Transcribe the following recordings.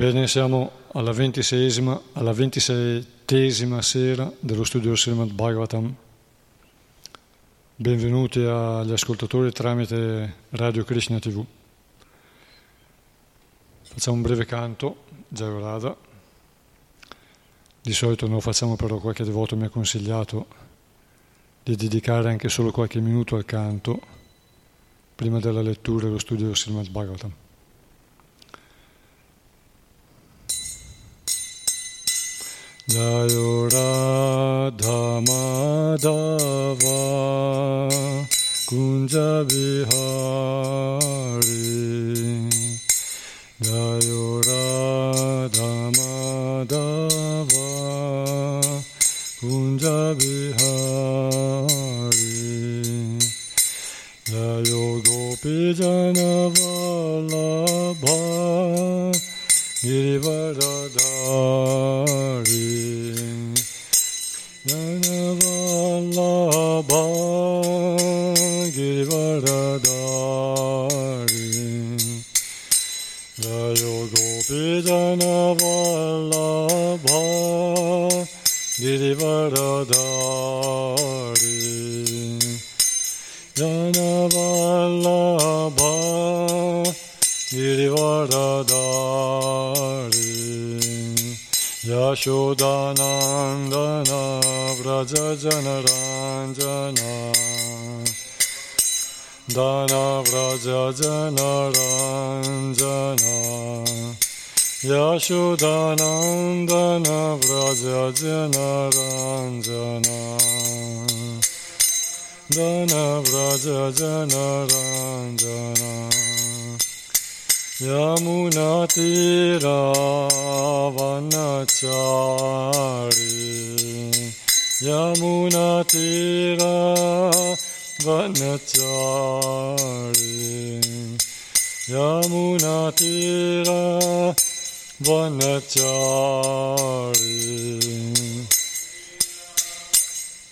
Bene, siamo alla ventiseiesima, alla ventisettesima sera dello studio Srimad Bhagavatam. Benvenuti agli ascoltatori tramite Radio Krishna TV. Facciamo un breve canto, Jayarada. Di solito non lo facciamo, però qualche devoto mi ha consigliato di dedicare anche solo qualche minuto al canto prima della lettura dello studio Srimad Bhagavatam. Jayodar. Vraj जन रञ्जना यमुनातिरावनचारि यमुनातिरावनचारि यमुनातिरावनचारि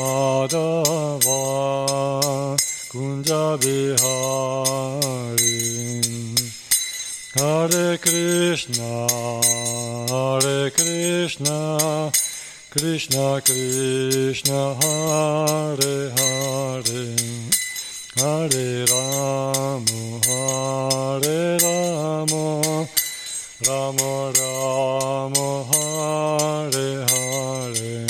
Madhava Kunja Bihari Hare Krishna Hare Krishna Krishna Krishna Hare Hare. Hare Rama Hare Rama Rama Rama Hare Hare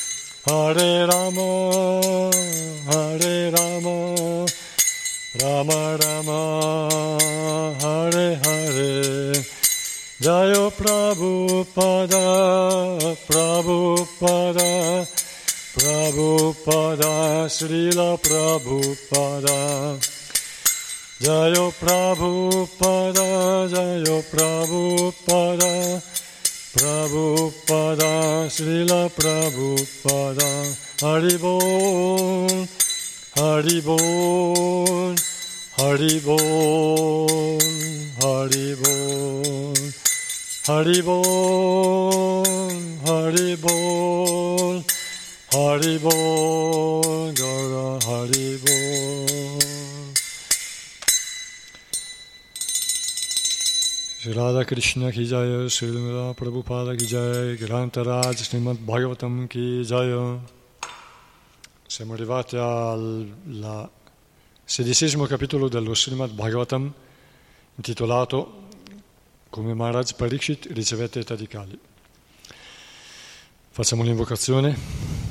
Hare Rama, Hare Rama, Rama Rama, Hare Hare. Jayo Prabhupada, Prabhupada, Prabhupada, Srila Prabhupada. Jayo Prabhupada, Jayo Prabhupada. Prabhupada, Srila Prabhupada, Haribon, Haribon, Haribon, Haribon, Haribon, Haribon, Haribon, Gara Haribon. Radha Krishna ki jaya, Radha Prabhupada ki jaya, Grantaraj Srimad Bhagavatam ki jaya. Siamo arrivati al sedicesimo capitolo dello Srimad Bhagavatam intitolato Come Maharaj Parikshit ricevette età di Kali. Facciamo l'invocazione.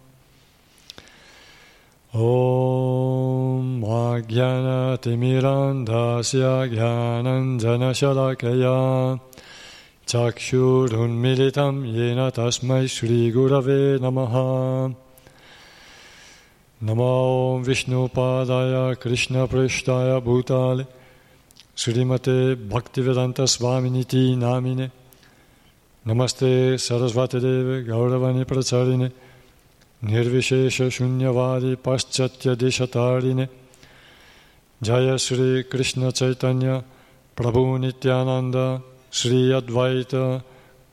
Om Ajnanatimirandasya Jnananjanashalakaya चक्षुरुन्मिलितं येन तस्मै श्रीगुरवे नमः। नमो विष्णुपादाय, कृष्णपृष्ठाय, भूताले, श्रीमते भक्तिवेदान्तस्वामिनिति नामिने नमस्ते, सरस्वतीदेवे गौरवनि प्रचारिणे निर्विशेषशून्यवादि पाश्चात्यदेशतारिणे जय श्रीकृष्णचैतन्य प्रभु Nityanand Sri Advaita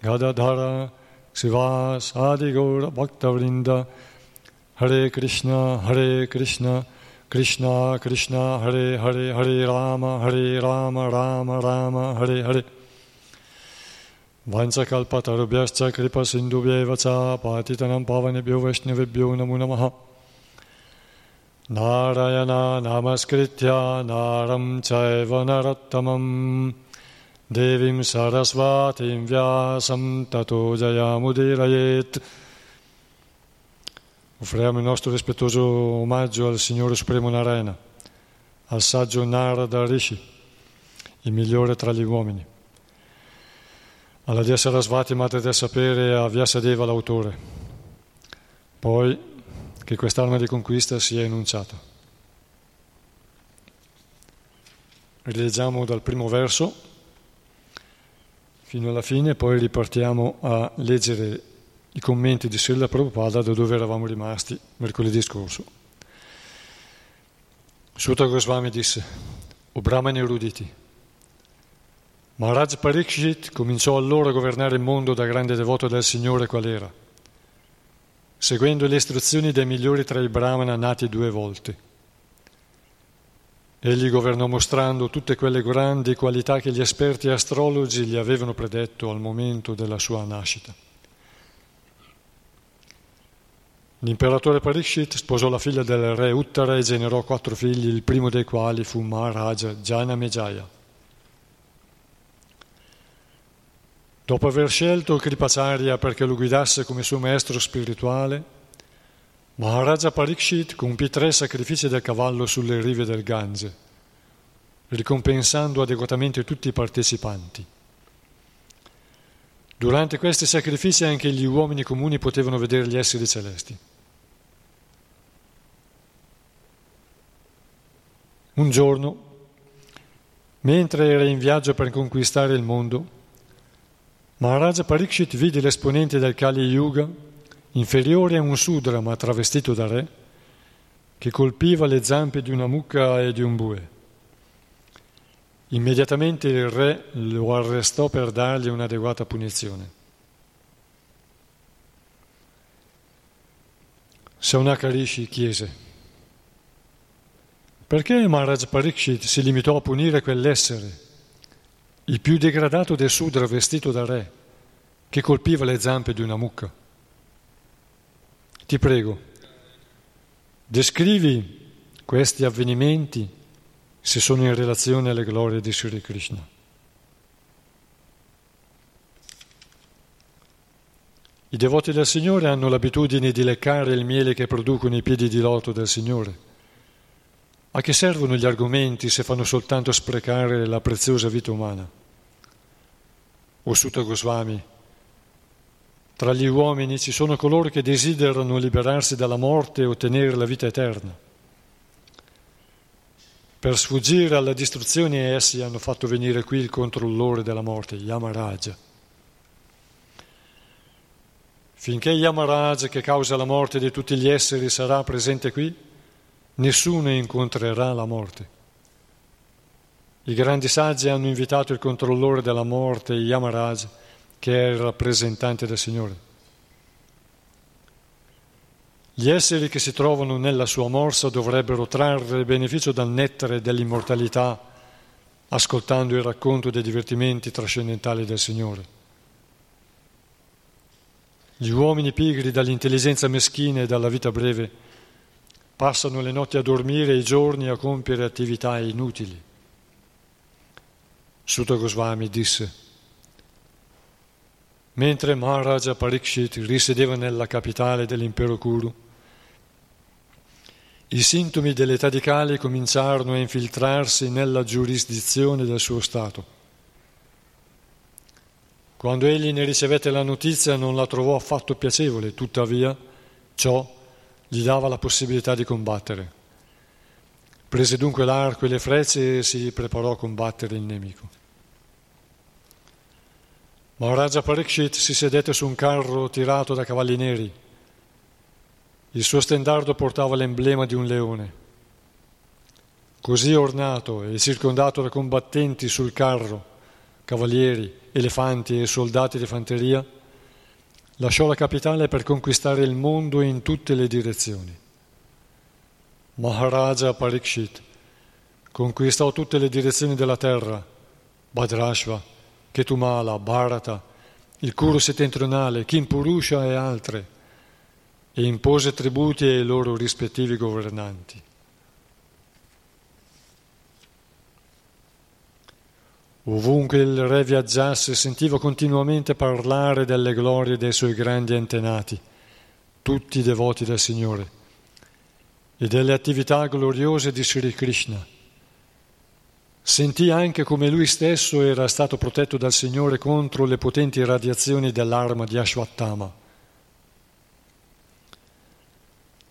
Gadadhara Sivas Adi Gaura Bhaktavrinda Hare Krishna Hare Krishna Krishna Krishna Hare Hare Hare Rama Hare Rama Kripa sindubhyeva cha patitanam pavanebhyo vaishnavebhyo namo namaha. Narayana namaskritya naram chaiva narattamam. Devim Sarasvatim Vyasam Tato Jayamudirayet. Offriamo il nostro rispettoso omaggio al Signore Supremo Narayana, al saggio Narada Rishi, il migliore tra gli uomini, alla Sarasvati, Madre del Sapere, a Vyasadeva, l'autore. Poi che quest'arma di conquista sia enunciata. Rileggiamo dal primo verso fino alla fine, poi ripartiamo a leggere i commenti di Srila Prabhupada da dove eravamo rimasti mercoledì scorso. Sutta Goswami disse, o brahmani eruditi, Maharaj Parikshit cominciò allora a governare il mondo da grande devoto del Signore qual era, seguendo le istruzioni dei migliori tra i brahmana nati due volte Egli governò mostrando tutte quelle grandi qualità che gli esperti astrologi gli avevano predetto al momento della sua nascita. L'imperatore Parikshit sposò la figlia del re Uttara e generò quattro figli, il primo dei quali fu Maharaja Janamejaya. Dopo aver scelto Kripacharya perché lo guidasse come suo maestro spirituale, Maharaja Parikshit compì tre sacrifici del cavallo sulle rive del Gange, ricompensando adeguatamente tutti i partecipanti. Durante questi sacrifici anche gli uomini comuni potevano vedere gli esseri celesti. Un giorno, mentre era in viaggio per conquistare il mondo, Maharaja Parikshit vide l'esponente del Kali Yuga, inferiore a un sudra ma travestito da re, che colpiva le zampe di una mucca e di un bue. Immediatamente il re lo arrestò per dargli un'adeguata punizione. Saunaka Rishi chiese perché Maharaj Parikshit si limitò a punire quell'essere, il più degradato del Sudra vestito da re, che colpiva le zampe di una mucca? Ti prego, descrivi questi avvenimenti se sono in relazione alle glorie di Sri Krishna. I devoti del Signore hanno l'abitudine di leccare il miele che producono i piedi di loto del Signore a che servono gli argomenti se fanno soltanto sprecare la preziosa vita umana? O Sutta Goswami, tra gli uomini ci sono coloro che desiderano liberarsi dalla morte e ottenere la vita eterna. Per sfuggire alla distruzione essi hanno fatto venire qui il controllore della morte, Yamaraja. Finché Yamaraja, che causa la morte di tutti gli esseri, sarà presente qui, nessuno incontrerà la morte. I grandi saggi hanno invitato il controllore della morte, Yamaraj, che è il rappresentante del Signore. Gli esseri che si trovano nella sua morsa dovrebbero trarre beneficio dal nettare dell'immortalità, ascoltando il racconto dei divertimenti trascendentali del Signore. Gli uomini pigri dall'intelligenza meschina e dalla vita breve passano le notti a dormire e i giorni a compiere attività inutili. Sutta Goswami disse, mentre Maharaja Parikshit risiedeva nella capitale dell'impero Kuru, i sintomi dell'età di Kali cominciarono a infiltrarsi nella giurisdizione del suo Stato. Quando egli ne ricevette la notizia non la trovò affatto piacevole, tuttavia ciò gli dava la possibilità di combattere. Prese dunque l'arco e le frecce e si preparò a combattere il nemico. Maharaja Parikshit si sedette su un carro tirato da cavalli neri. Il suo stendardo portava l'emblema di un leone. Così ornato e circondato da combattenti sul carro, cavalieri, elefanti e soldati di fanteria, Lasciò la capitale per conquistare il mondo in tutte le direzioni. Maharaja Parikshit conquistò tutte le direzioni della terra, Bhadrashva, Ketumala, Bharata, il Kuru settentrionale, Kimpurusha e altre, e impose tributi ai loro rispettivi governanti. Ovunque il re viaggiasse sentiva continuamente parlare delle glorie dei suoi grandi antenati, tutti devoti del Signore, e delle attività gloriose di Sri Krishna. Sentì anche come lui stesso era stato protetto dal Signore contro le potenti radiazioni dell'arma di Ashwattama.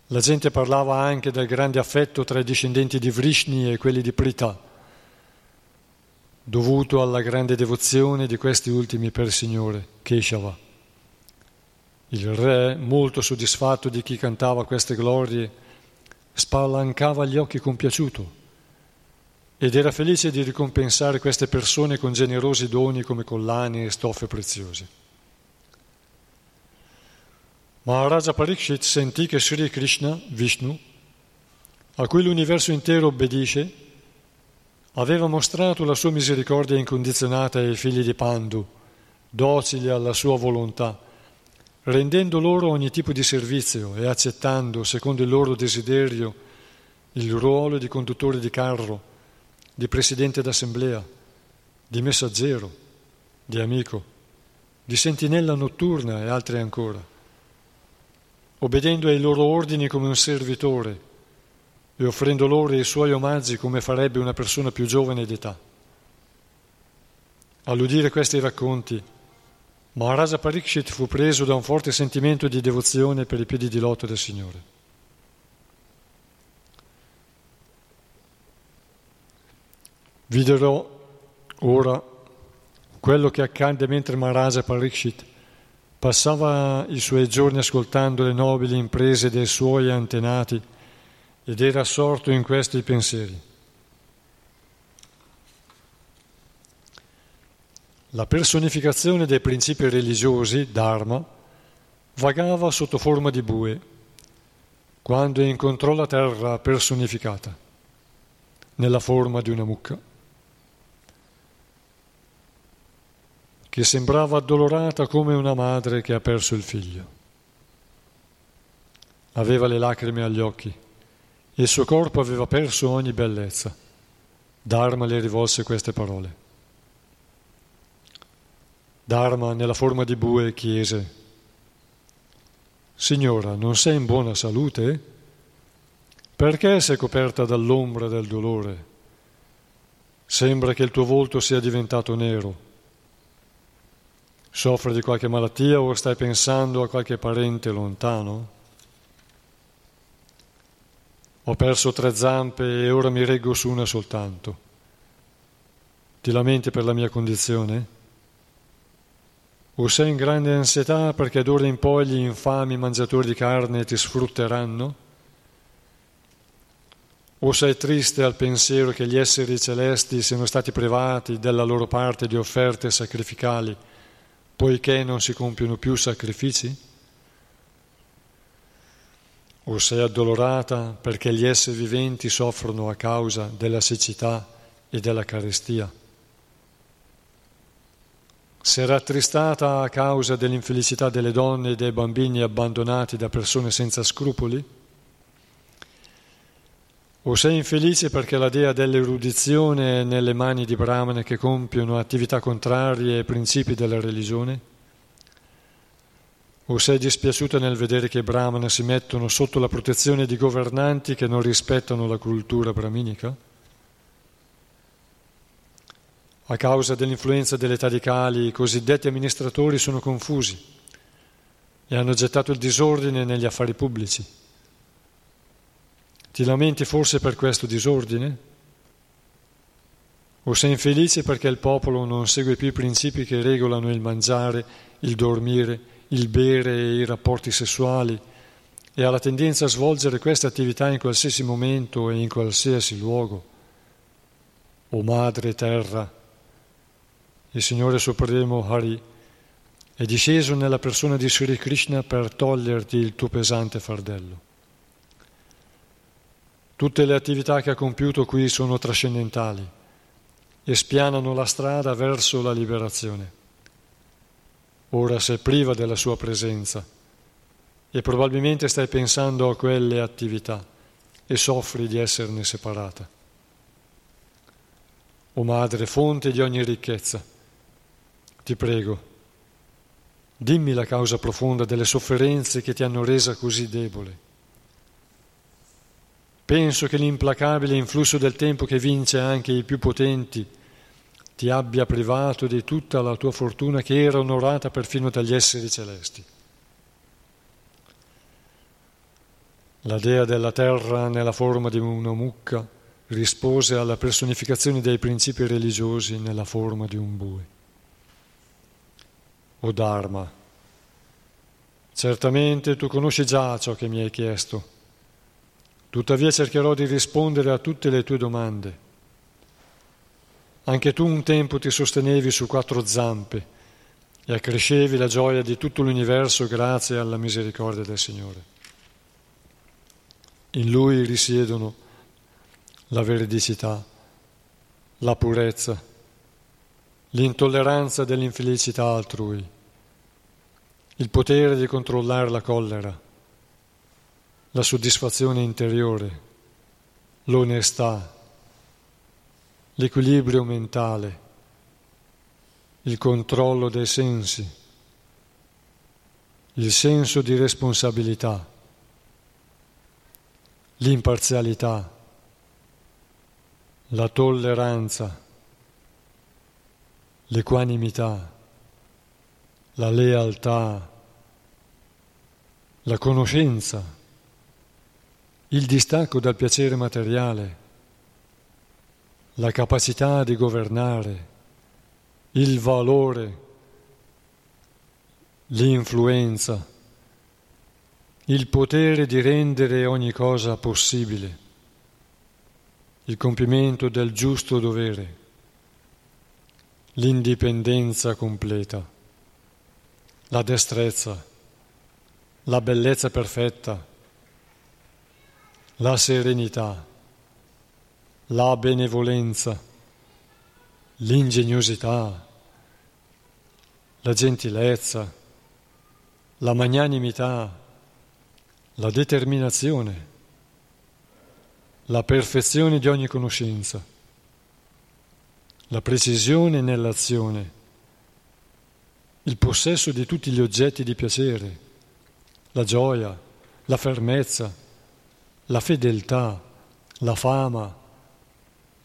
La gente parlava anche del grande affetto tra i discendenti di Vrishni e quelli di Prita dovuto alla grande devozione di questi ultimi per il Signore, Keshava. Il re, molto soddisfatto di chi cantava queste glorie, spalancava gli occhi compiaciuto ed era felice di ricompensare queste persone con generosi doni come collane e stoffe preziose. Maharaja Parikshit sentì che Sri Krishna, Vishnu, a cui l'universo intero obbedisce, aveva mostrato la sua misericordia incondizionata ai figli di Pandu, docili alla sua volontà, rendendo loro ogni tipo di servizio e accettando, secondo il loro desiderio, il ruolo di conduttore di carro, di presidente d'assemblea, di messaggero, di amico, di sentinella notturna e altri ancora, obbedendo ai loro ordini come un servitore e offrendo loro i suoi omaggi come farebbe una persona più giovane d'età. All'udire questi racconti, Maharaja Parikshit fu preso da un forte sentimento di devozione per i piedi di loto del Signore. Videro ora quello che accadde mentre Maharaja Parikshit passava i suoi giorni ascoltando le nobili imprese dei suoi antenati ed era assorto in questi pensieri. La personificazione dei principi religiosi, Dharma, vagava sotto forma di bue quando incontrò la terra personificata nella forma di una mucca che sembrava addolorata come una madre che ha perso il figlio. Aveva le lacrime agli occhi il suo corpo aveva perso ogni bellezza. Dharma le rivolse queste parole. Dharma, nella forma di bue, chiese, Signora, non sei in buona salute? Perché sei coperta dall'ombra del dolore? Sembra che il tuo volto sia diventato nero. Soffri di qualche malattia o stai pensando a qualche parente lontano? Ho perso tre zampe e ora mi reggo su una soltanto. Ti lamenti per la mia condizione? O sei in grande ansietà perché d'ora in poi gli infami mangiatori di carne ti sfrutteranno? O sei triste al pensiero che gli esseri celesti siano stati privati della loro parte di offerte sacrificali poiché non si compiono più sacrifici? O sei addolorata perché gli esseri viventi soffrono a causa della siccità e della carestia? Sei rattristata a causa dell'infelicità delle donne e dei bambini abbandonati da persone senza scrupoli? O sei infelice perché la dea dell'erudizione è nelle mani di brahmane che compiono attività contrarie ai principi della religione? O sei dispiaciuta nel vedere che i brahmana si mettono sotto la protezione di governanti che non rispettano la cultura brahminica? A causa dell'influenza delle radicali, i cosiddetti amministratori sono confusi e hanno gettato il disordine negli affari pubblici. Ti lamenti forse per questo disordine? O sei infelice perché il popolo non segue più i principi che regolano il mangiare, il dormire, il bere e i rapporti sessuali e ha la tendenza a svolgere queste attività in qualsiasi momento e in qualsiasi luogo? O Madre Terra, il Signore Supremo Hari è disceso nella persona di Sri Krishna per toglierti il tuo pesante fardello. Tutte le attività che ha compiuto qui sono trascendentali e spianano la strada verso la liberazione. Ora sei priva della sua presenza e probabilmente stai pensando a quelle attività e soffri di esserne separata. O Madre, fonte di ogni ricchezza, ti prego, dimmi la causa profonda delle sofferenze che ti hanno resa così debole Penso che l'implacabile influsso del tempo che vince anche i più potenti ti abbia privato di tutta la tua fortuna che era onorata perfino dagli esseri celesti. La dea della terra nella forma di una mucca rispose alla personificazione dei principi religiosi nella forma di un bue. O Dharma, certamente tu conosci già ciò che mi hai chiesto Tuttavia cercherò di rispondere a tutte le tue domande. Anche tu un tempo ti sostenevi su quattro zampe e accrescevi la gioia di tutto l'universo grazie alla misericordia del Signore. In Lui risiedono la veridicità, la purezza, l'intolleranza dell'infelicità altrui, il potere di controllare la collera la soddisfazione interiore, l'onestà, l'equilibrio mentale, il controllo dei sensi, il senso di responsabilità, l'imparzialità, la tolleranza, l'equanimità, la lealtà, la conoscenza il distacco dal piacere materiale, la capacità di governare, il valore, l'influenza, il potere di rendere ogni cosa possibile, il compimento del giusto dovere, l'indipendenza completa, la destrezza, la bellezza perfetta, la serenità, la benevolenza, l'ingegnosità, la gentilezza, la magnanimità, la determinazione, la perfezione di ogni conoscenza, la precisione nell'azione, il possesso di tutti gli oggetti di piacere, la gioia, la fermezza, la fedeltà, la fama,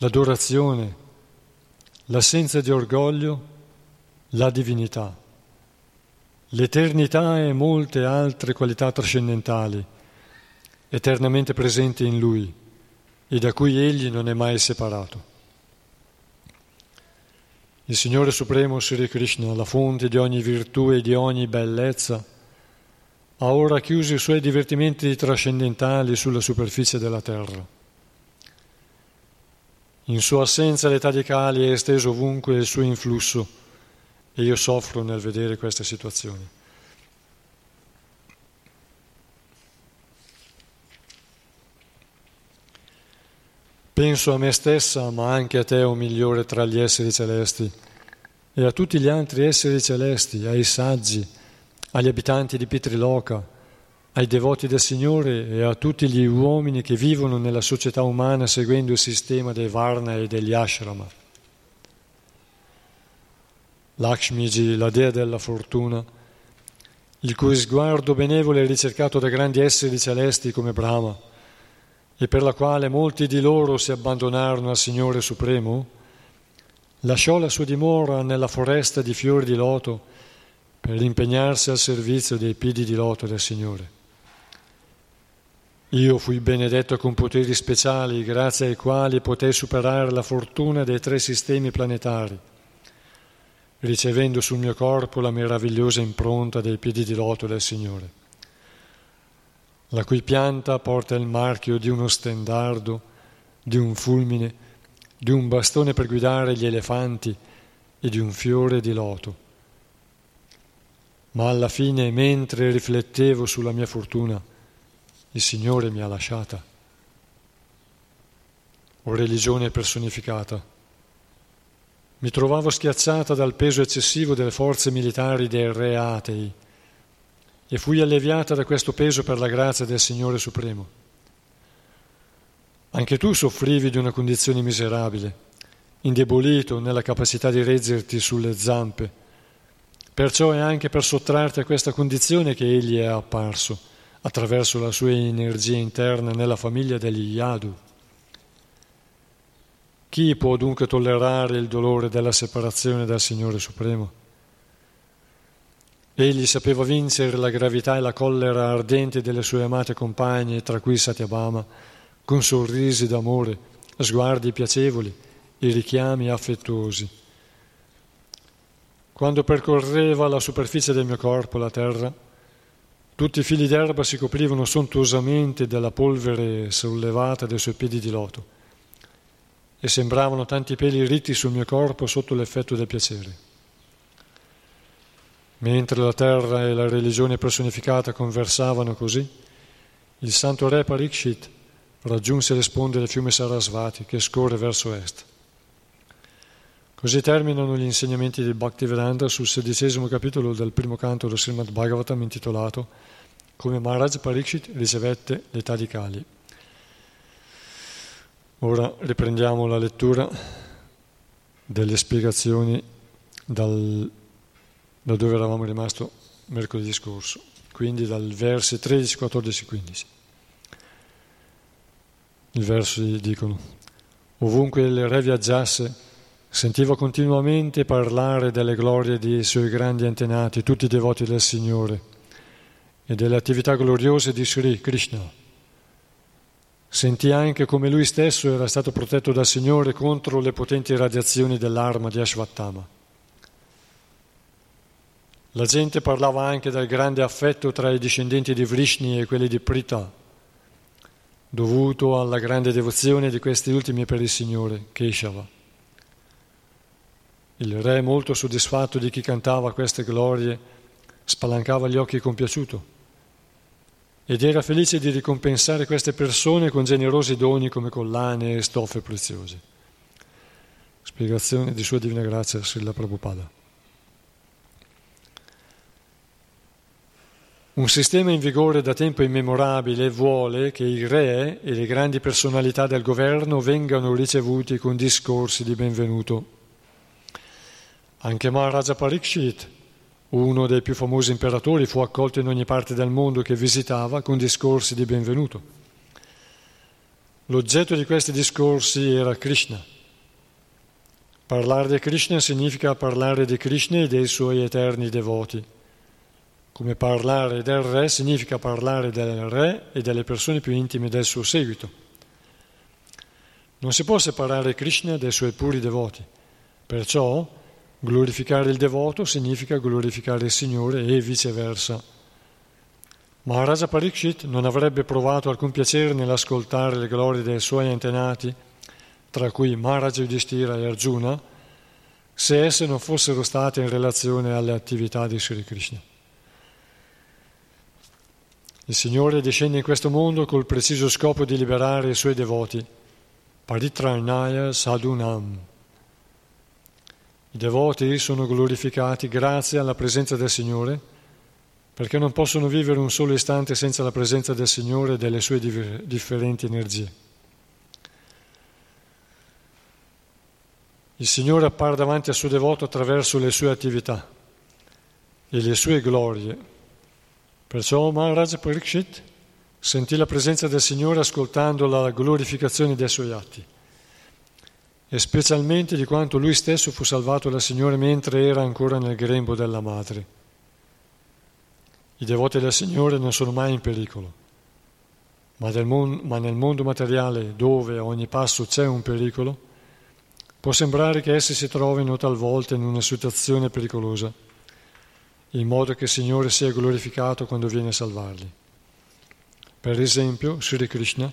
l'adorazione, l'assenza di orgoglio, la divinità, l'eternità e molte altre qualità trascendentali, eternamente presenti in Lui e da cui Egli non è mai separato. Il Signore Supremo Sri Krishna, la fonte di ogni virtù e di ogni bellezza, ha ora chiuso i suoi divertimenti trascendentali sulla superficie della terra. In sua assenza l'età di Kali è esteso ovunque il suo influsso e io soffro nel vedere queste situazioni. Penso a me stessa, ma anche a te, o migliore tra gli esseri celesti, e a tutti gli altri esseri celesti, ai saggi, agli abitanti di Pitriloca, ai devoti del Signore e a tutti gli uomini che vivono nella società umana seguendo il sistema dei Varna e degli Ashrama. Lakshmiji, la dea della fortuna, il cui sguardo benevolo è ricercato da grandi esseri celesti come Brahma, e per la quale molti di loro si abbandonarono al Signore Supremo, lasciò la sua dimora nella foresta di fiori di loto per impegnarsi al servizio dei piedi di loto del Signore. Io fui benedetto con poteri speciali grazie ai quali potei superare la fortuna dei tre sistemi planetari, ricevendo sul mio corpo la meravigliosa impronta dei piedi di loto del Signore, la cui pianta porta il marchio di uno stendardo, di un fulmine, di un bastone per guidare gli elefanti e di un fiore di loto. Ma alla fine, mentre riflettevo sulla mia fortuna, il Signore mi ha lasciata. O religione personificata. Mi trovavo schiacciata dal peso eccessivo delle forze militari dei re atei e fui alleviata da questo peso per la grazia del Signore Supremo. Anche tu soffrivi di una condizione miserabile, indebolito nella capacità di reggerti sulle zampe Perciò è anche per sottrarti a questa condizione che egli è apparso, attraverso la sua energia interna nella famiglia degli Yadu. Chi può dunque tollerare il dolore della separazione dal Signore Supremo? Egli sapeva vincere la gravità e la collera ardente delle sue amate compagne, tra cui Satyabhama, con sorrisi d'amore, sguardi piacevoli e richiami affettuosi. Quando percorreva la superficie del mio corpo, la terra, tutti i fili d'erba si coprivano sontuosamente della polvere sollevata dai suoi piedi di loto e sembravano tanti peli ritti sul mio corpo sotto l'effetto del piacere. Mentre la terra e la religione personificata conversavano così, il santo re Parikshit raggiunse le sponde del fiume Sarasvati che scorre verso est. Così terminano gli insegnamenti di Bhaktivedanta sul sedicesimo capitolo del primo canto del Srimad Bhagavatam intitolato Come Maharaj Parikshit ricevette l'età di Kali. Ora riprendiamo la lettura delle spiegazioni dal, da dove eravamo rimasti mercoledì scorso, quindi dal versi 13, 14 15. I versi dicono, ovunque il re viaggiasse, Sentivo continuamente parlare delle glorie dei suoi grandi antenati, tutti devoti del Signore, e delle attività gloriose di Sri Krishna. Sentì anche come lui stesso era stato protetto dal Signore contro le potenti radiazioni dell'arma di Ashvattama. La gente parlava anche del grande affetto tra i discendenti di Vrishni e quelli di Prita, dovuto alla grande devozione di questi ultimi per il Signore, Keshava. Il re, molto soddisfatto di chi cantava queste glorie, spalancava gli occhi compiaciuto ed era felice di ricompensare queste persone con generosi doni come collane e stoffe preziose. Spiegazione di Sua Divina Grazia, Srila Prabhupada. Un sistema in vigore da tempo immemorabile vuole che i re e le grandi personalità del governo vengano ricevuti con discorsi di benvenuto. Anche Maharaja Parikshit uno dei più famosi imperatori fu accolto in ogni parte del mondo che visitava con discorsi di benvenuto. L'oggetto di questi discorsi era Krishna. Parlare di Krishna significa parlare di Krishna e dei suoi eterni devoti. Come parlare del re significa parlare del re e delle persone più intime del suo seguito. Non si può separare Krishna dai suoi puri devoti. Perciò Glorificare il devoto significa glorificare il Signore e viceversa. Maharaja Parikshit non avrebbe provato alcun piacere nell'ascoltare le glorie dei suoi antenati, tra cui Maharaja Yudhishthira e Arjuna, se esse non fossero state in relazione alle attività di Sri Krishna. Il Signore discende in questo mondo col preciso scopo di liberare i suoi devoti, Paritranaya Sadhunam i devoti sono glorificati grazie alla presenza del Signore, perché non possono vivere un solo istante senza la presenza del Signore e delle sue differenti energie. Il Signore appare davanti al suo devoto attraverso le sue attività e le sue glorie. Perciò Maharaj Parikshit sentì la presenza del Signore ascoltando la glorificazione dei suoi atti e specialmente di quanto lui stesso fu salvato dal Signore mentre era ancora nel grembo della madre. I devoti del Signore non sono mai in pericolo, ma, mon- ma nel mondo materiale, dove a ogni passo c'è un pericolo, può sembrare che essi si trovino talvolta in una situazione pericolosa, in modo che il Signore sia glorificato quando viene a salvarli. Per esempio, Sri Krishna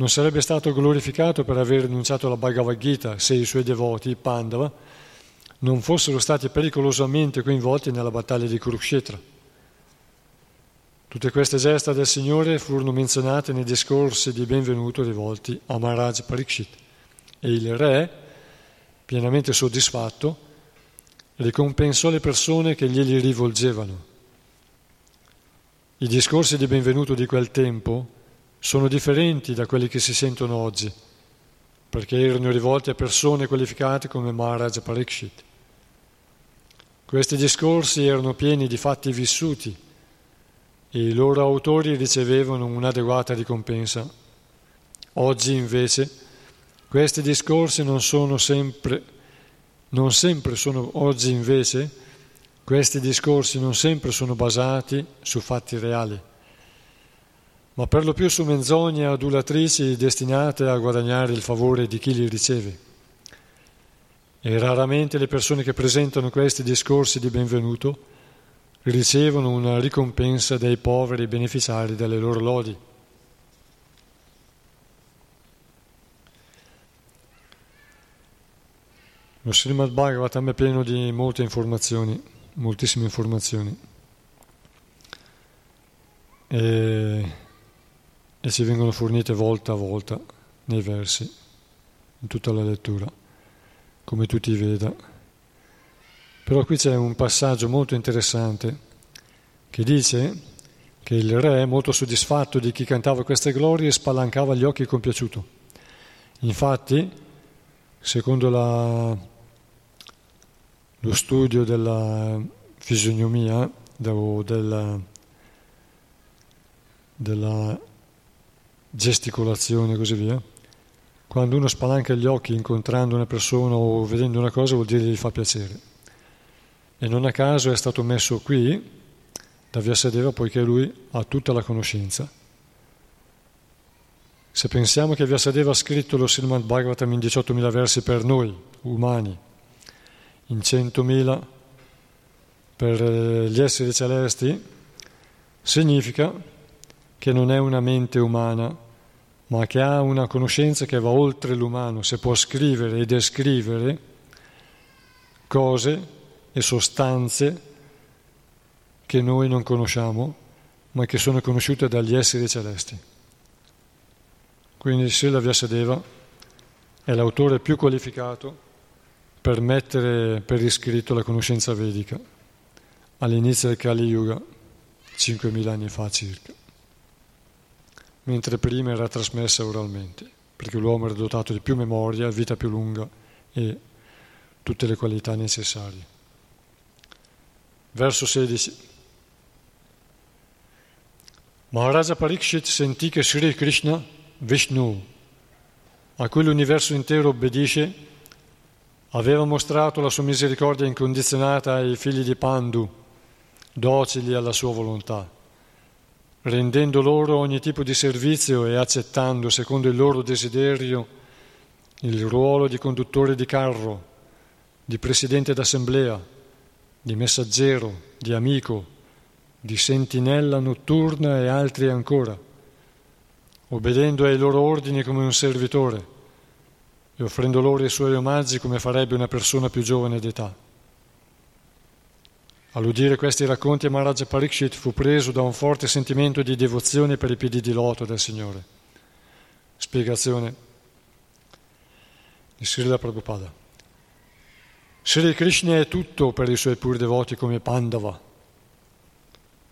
non sarebbe stato glorificato per aver rinunciato alla Bhagavad Gita se i suoi devoti, i Pandava, non fossero stati pericolosamente coinvolti nella battaglia di Kurukshetra. Tutte queste gesta del Signore furono menzionate nei discorsi di benvenuto rivolti a Maharaj Parikshit e il re, pienamente soddisfatto, ricompensò le persone che glieli rivolgevano. I discorsi di benvenuto di quel tempo sono differenti da quelli che si sentono oggi, perché erano rivolti a persone qualificate come Maharaj Parikshit. Questi discorsi erano pieni di fatti vissuti e i loro autori ricevevano un'adeguata ricompensa. Oggi invece questi discorsi non sono sempre, non sempre sono, oggi invece questi discorsi non sempre sono basati su fatti reali ma per lo più su menzogne adulatrici destinate a guadagnare il favore di chi li riceve. E raramente le persone che presentano questi discorsi di benvenuto ricevono una ricompensa dai poveri beneficiari delle loro lodi. Lo Srimad Bhagavatam è pieno di molte informazioni, moltissime informazioni. E e ci vengono fornite volta a volta nei versi, in tutta la lettura, come tutti veda. Però qui c'è un passaggio molto interessante che dice che il re, molto soddisfatto di chi cantava queste glorie, spalancava gli occhi compiaciuto. Infatti, secondo la, lo studio della fisionomia o della, della gesticolazione e così via. Quando uno spalanca gli occhi incontrando una persona o vedendo una cosa vuol dire che gli fa piacere. E non a caso è stato messo qui da Vyasadeva poiché lui ha tutta la conoscenza. Se pensiamo che Vyasadeva ha scritto lo Srimad Bhagavatam in 18.000 versi per noi, umani, in 100.000 per eh, gli esseri celesti, significa che non è una mente umana, ma che ha una conoscenza che va oltre l'umano, se può scrivere e descrivere cose e sostanze che noi non conosciamo, ma che sono conosciute dagli esseri celesti. Quindi Srila Vyasadeva è l'autore più qualificato per mettere per iscritto la conoscenza vedica all'inizio del Kali Yuga, 5.000 anni fa circa, mentre prima era trasmessa oralmente, perché l'uomo era dotato di più memoria, vita più lunga e tutte le qualità necessarie. Verso 16. Maharaja Parikshit sentì che Sri Krishna, Vishnu, a cui l'universo intero obbedisce, aveva mostrato la sua misericordia incondizionata ai figli di Pandu, docili alla sua volontà, rendendo loro ogni tipo di servizio e accettando, secondo il loro desiderio, il ruolo di conduttore di carro, di presidente d'assemblea, di messaggero, di amico, di sentinella notturna e altri ancora, obbedendo ai loro ordini come un servitore e offrendo loro i suoi omaggi come farebbe una persona più giovane d'età. All'udire questi racconti Maharaja Parikshit fu preso da un forte sentimento di devozione per i piedi di loto del Signore. Spiegazione di Srila Prabhupada. Sri Krishna è tutto per i suoi puri devoti come Pandava,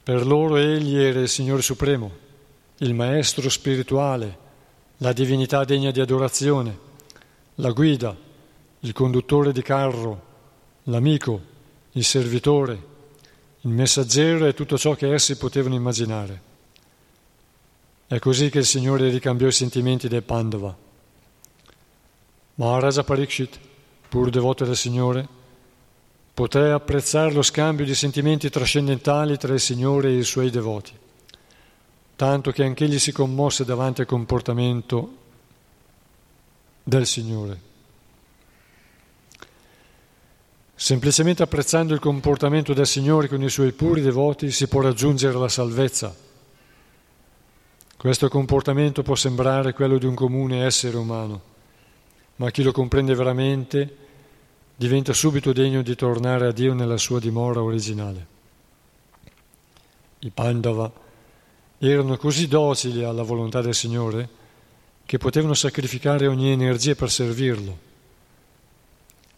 per loro egli era il Signore Supremo, il Maestro spirituale, la divinità degna di adorazione, la guida, il conduttore di carro, l'amico, il servitore, il messaggero e tutto ciò che essi potevano immaginare. È così che il Signore ricambiò i sentimenti dei Pandava. Maharaja Parikshit, pur devoto del Signore, poté apprezzare lo scambio di sentimenti trascendentali tra il Signore e i suoi devoti, tanto che anch'egli si commosse davanti al comportamento del Signore. Semplicemente apprezzando il comportamento del Signore con i suoi puri devoti si può raggiungere la salvezza. Questo comportamento può sembrare quello di un comune essere umano, ma chi lo comprende veramente diventa subito degno di tornare a Dio nella sua dimora originale. I Pandava erano così docili alla volontà del Signore che potevano sacrificare ogni energia per servirlo.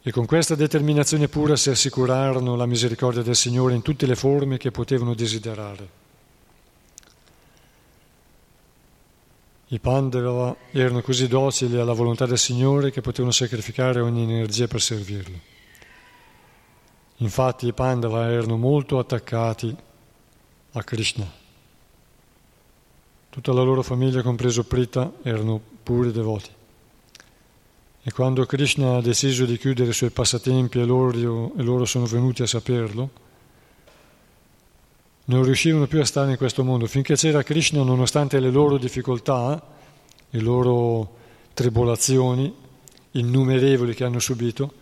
E con questa determinazione pura si assicurarono la misericordia del Signore in tutte le forme che potevano desiderare. I Pandava erano così docili alla volontà del Signore che potevano sacrificare ogni energia per servirlo. Infatti i Pandava erano molto attaccati a Krishna. Tutta la loro famiglia, compreso Prita, erano puri devoti. E quando Krishna ha deciso di chiudere i suoi passatempi e loro, e loro sono venuti a saperlo, non riuscivano più a stare in questo mondo. Finché c'era Krishna, nonostante le loro difficoltà, le loro tribolazioni innumerevoli che hanno subito,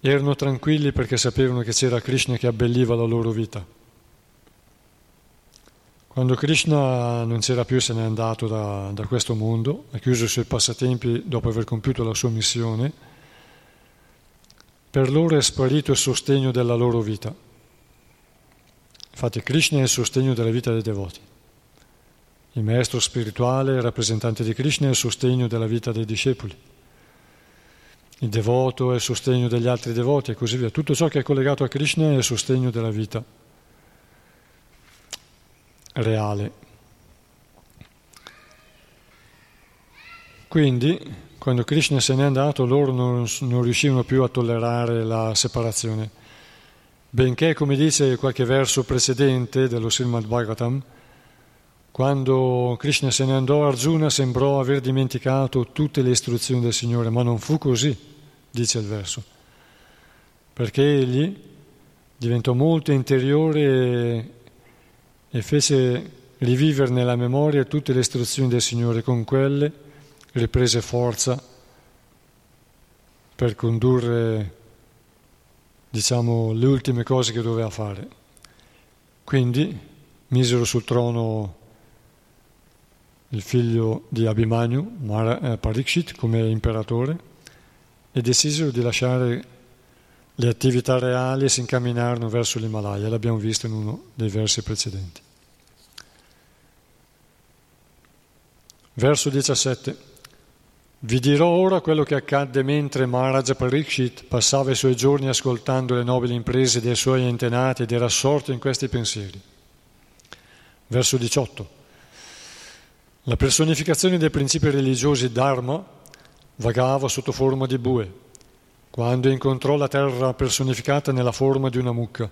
erano tranquilli perché sapevano che c'era Krishna che abbelliva la loro vita. Quando Krishna non c'era più, se n'è andato da, da questo mondo, ha chiuso i suoi passatempi dopo aver compiuto la sua missione, per loro è sparito il sostegno della loro vita. Infatti Krishna è il sostegno della vita dei devoti. Il maestro spirituale, il rappresentante di Krishna, è il sostegno della vita dei discepoli. Il devoto è il sostegno degli altri devoti e così via. Tutto ciò che è collegato a Krishna è il sostegno della vita reale. Quindi, quando Krishna se n'è andato, loro non, non riuscivano più a tollerare la separazione benché, come dice qualche verso precedente dello Srimad Bhagavatam, quando Krishna se ne andò, Arjuna sembrò aver dimenticato tutte le istruzioni del Signore, ma non fu così, dice il verso, perché egli diventò molto interiore e, fece rivivere nella memoria tutte le istruzioni del Signore, con quelle riprese forza per condurre, diciamo, le ultime cose che doveva fare. Quindi misero sul trono il figlio di Abhimanyu, eh, Parikshit, come imperatore, e decisero di lasciare le attività reali si incamminarono verso l'Himalaya, l'abbiamo visto in uno dei versi precedenti. Verso 17. Vi dirò ora quello che accadde mentre Maharaja Parikshit passava i suoi giorni ascoltando le nobili imprese dei suoi antenati ed era assorto in questi pensieri. Verso 18. La personificazione dei principi religiosi Dharma vagava sotto forma di bue, quando incontrò la terra personificata nella forma di una mucca,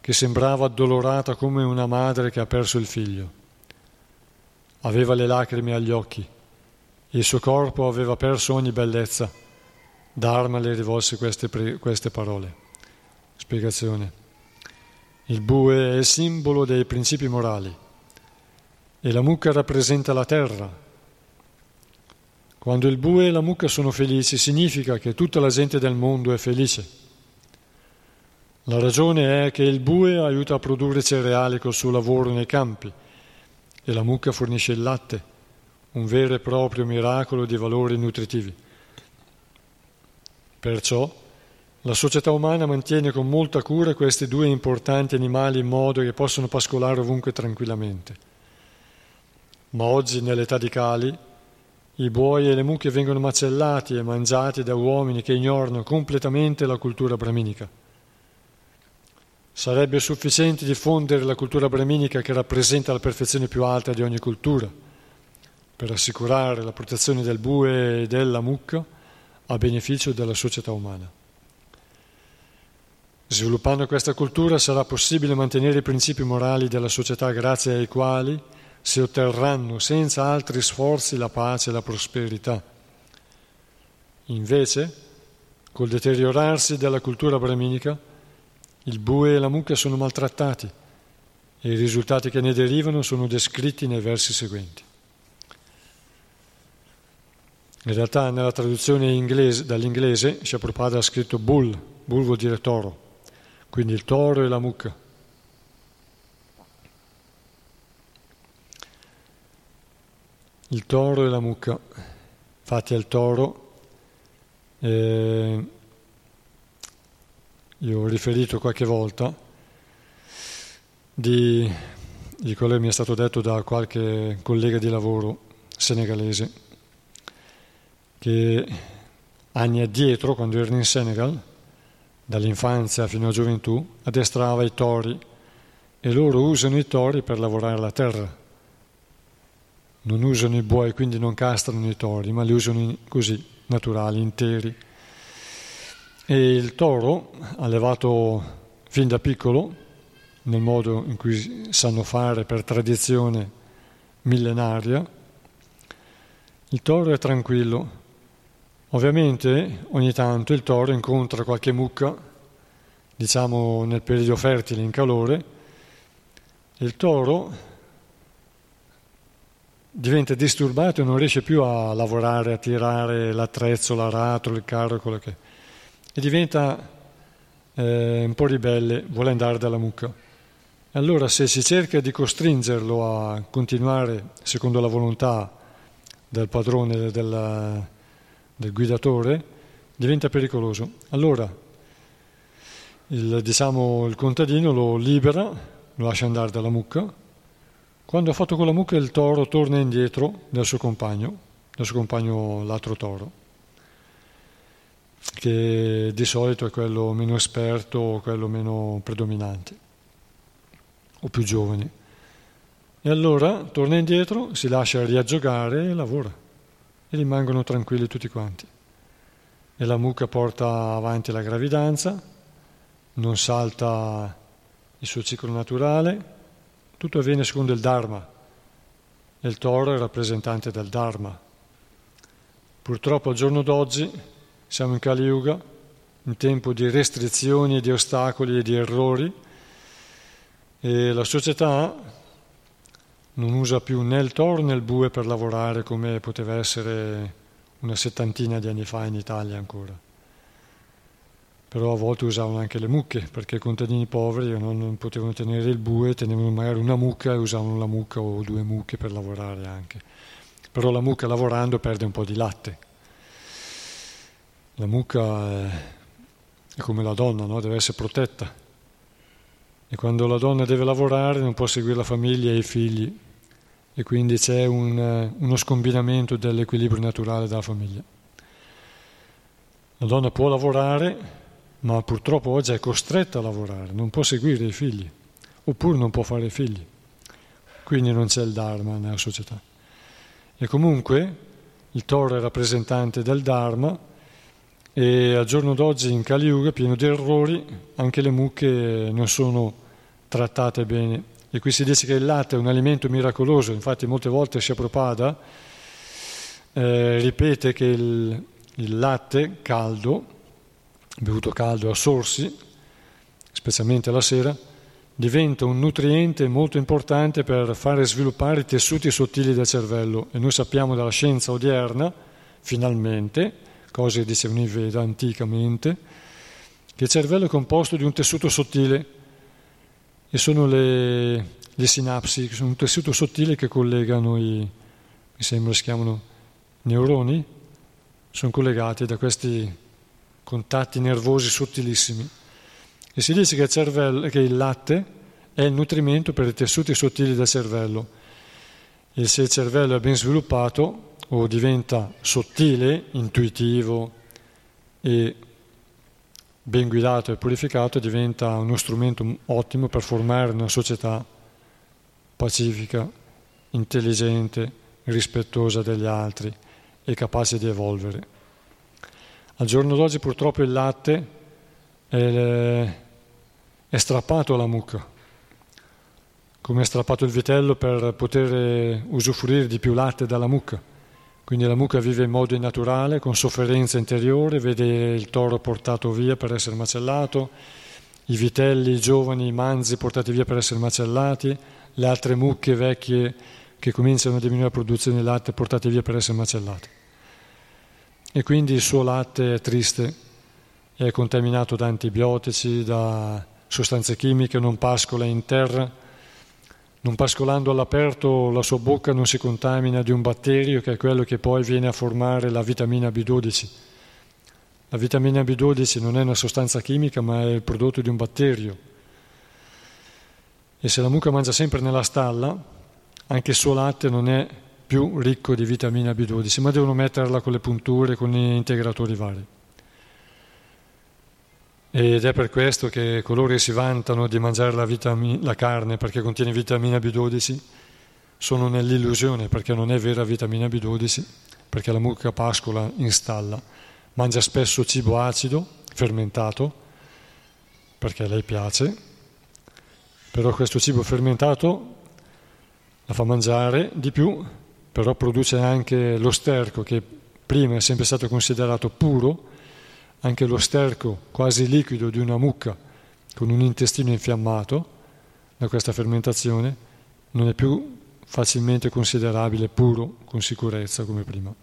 che sembrava addolorata come una madre che ha perso il figlio. Aveva le lacrime agli occhi il suo corpo aveva perso ogni bellezza. Dharma le rivolse queste, pre- queste parole. Spiegazione. Il bue è il simbolo dei principi morali e la mucca rappresenta la terra. Quando il bue e la mucca sono felici significa che tutta la gente del mondo è felice. La ragione è che il bue aiuta a produrre cereali col suo lavoro nei campi e la mucca fornisce il latte un vero e proprio miracolo di valori nutritivi. Perciò la società umana mantiene con molta cura questi due importanti animali in modo che possano pascolare ovunque tranquillamente. Ma oggi, nell'età di Cali, i buoi e le mucche vengono macellati e mangiati da uomini che ignorano completamente la cultura brahminica. Sarebbe sufficiente diffondere la cultura brahminica che rappresenta la perfezione più alta di ogni cultura per assicurare la protezione del bue e della mucca a beneficio della società umana. Sviluppando questa cultura sarà possibile mantenere i principi morali della società grazie ai quali si otterranno senza altri sforzi la pace e la prosperità. Invece, col deteriorarsi della cultura brahminica, il bue e la mucca sono maltrattati e i risultati che ne derivano sono descritti nei versi seguenti. In realtà nella traduzione inglese, dall'inglese Prabhupada ha scritto bull, bull vuol dire toro, quindi il toro e la mucca. Il toro e la mucca. Infatti al toro, eh, io ho riferito qualche volta di, di quello che mi è stato detto da qualche collega di lavoro senegalese che anni addietro, quando ero in Senegal, dall'infanzia fino a gioventù, addestrava i tori e loro usano i tori per lavorare la terra. Non usano i buoi, quindi non castrano i tori, ma li usano così, naturali, interi. E il toro, allevato fin da piccolo, nel modo in cui sanno fare per tradizione millenaria, il toro è tranquillo, Ovviamente ogni tanto il toro incontra qualche mucca, diciamo nel periodo fertile in calore, e il toro diventa disturbato e non riesce più a lavorare, a tirare l'attrezzo, l'arato, il carro, quello che. E diventa eh, un po' ribelle, vuole andare dalla mucca. Allora se si cerca di costringerlo a continuare secondo la volontà del padrone della del guidatore diventa pericoloso. Allora il, diciamo, il contadino lo libera, lo lascia andare dalla mucca. Quando ha fatto con la mucca il toro torna indietro dal suo compagno, dal suo compagno l'altro toro, che di solito è quello meno esperto o quello meno predominante o più giovane. E allora torna indietro, si lascia riaggiogare e lavora e rimangono tranquilli tutti quanti. E la mucca porta avanti la gravidanza, non salta il suo ciclo naturale, tutto avviene secondo il Dharma e il toro è rappresentante del Dharma. Purtroppo al giorno d'oggi siamo in Kali Yuga, in tempo di restrizioni, di ostacoli e di errori e la società non usa più né il toro né il bue per lavorare come poteva essere una settantina di anni fa in Italia ancora. Però a volte usavano anche le mucche, perché i contadini poveri non potevano tenere il bue, tenevano magari una mucca e usavano la mucca o due mucche per lavorare anche. Però la mucca lavorando perde un po' di latte. La mucca è come la donna, no? deve essere protetta. E quando la donna deve lavorare non può seguire la famiglia e i figli, e quindi c'è un, eh, uno scombinamento dell'equilibrio naturale della famiglia. La donna può lavorare, ma purtroppo oggi è costretta a lavorare, non può seguire i figli, oppure non può fare figli. Quindi non c'è il Dharma nella società. E comunque il Toro è rappresentante del Dharma e al giorno d'oggi in Kali Yuga, pieno di errori, anche le mucche non sono trattate bene e qui si dice che il latte è un alimento miracoloso, infatti molte volte Prabhupada eh, ripete che il, il, latte caldo, bevuto caldo a sorsi, specialmente la sera, diventa un nutriente molto importante per fare sviluppare i tessuti sottili del cervello. E noi sappiamo dalla scienza odierna, finalmente, cose che dicevano i Veda anticamente, che il cervello è composto di un tessuto sottile. E sono le, le sinapsi, sono un tessuto sottile che collegano i, mi sembra si chiamano neuroni, sono collegati da questi contatti nervosi sottilissimi. E si dice che il, cervello, che il latte è il nutrimento per i tessuti sottili del cervello. E se il cervello è ben sviluppato o diventa sottile, intuitivo e ben guidato e purificato diventa uno strumento ottimo per formare una società pacifica, intelligente, rispettosa degli altri e capace di evolvere. Al giorno d'oggi purtroppo il latte è, è strappato alla mucca, come è strappato il vitello per poter usufruire di più latte dalla mucca. Quindi la mucca vive in modo innaturale, con sofferenza interiore, vede il toro portato via per essere macellato, i vitelli i giovani, i manzi portati via per essere macellati, le altre mucche vecchie che cominciano a diminuire la produzione di latte portate via per essere macellate. E quindi il suo latte è triste, è contaminato da antibiotici, da sostanze chimiche, non pascola in terra non pascolando all'aperto la sua bocca non si contamina di un batterio che è quello che poi viene a formare la vitamina B12. La vitamina B12 non è una sostanza chimica ma è il prodotto di un batterio. E se la mucca mangia sempre nella stalla, anche il suo latte non è più ricco di vitamina B12, ma devono metterla con le punture, con gli integratori vari. Ed è per questo che coloro che si vantano di mangiare la, vitami- la carne perché contiene vitamina B12 sono nell'illusione perché non è vera vitamina B12, perché la mucca pascola in stalla mangia spesso cibo acido, fermentato, perché a lei piace, però questo cibo fermentato la fa mangiare di più, però produce anche lo sterco che prima è sempre stato considerato puro, anche lo sterco quasi liquido di una mucca con un intestino infiammato da questa fermentazione non è più facilmente considerabile puro con sicurezza come prima.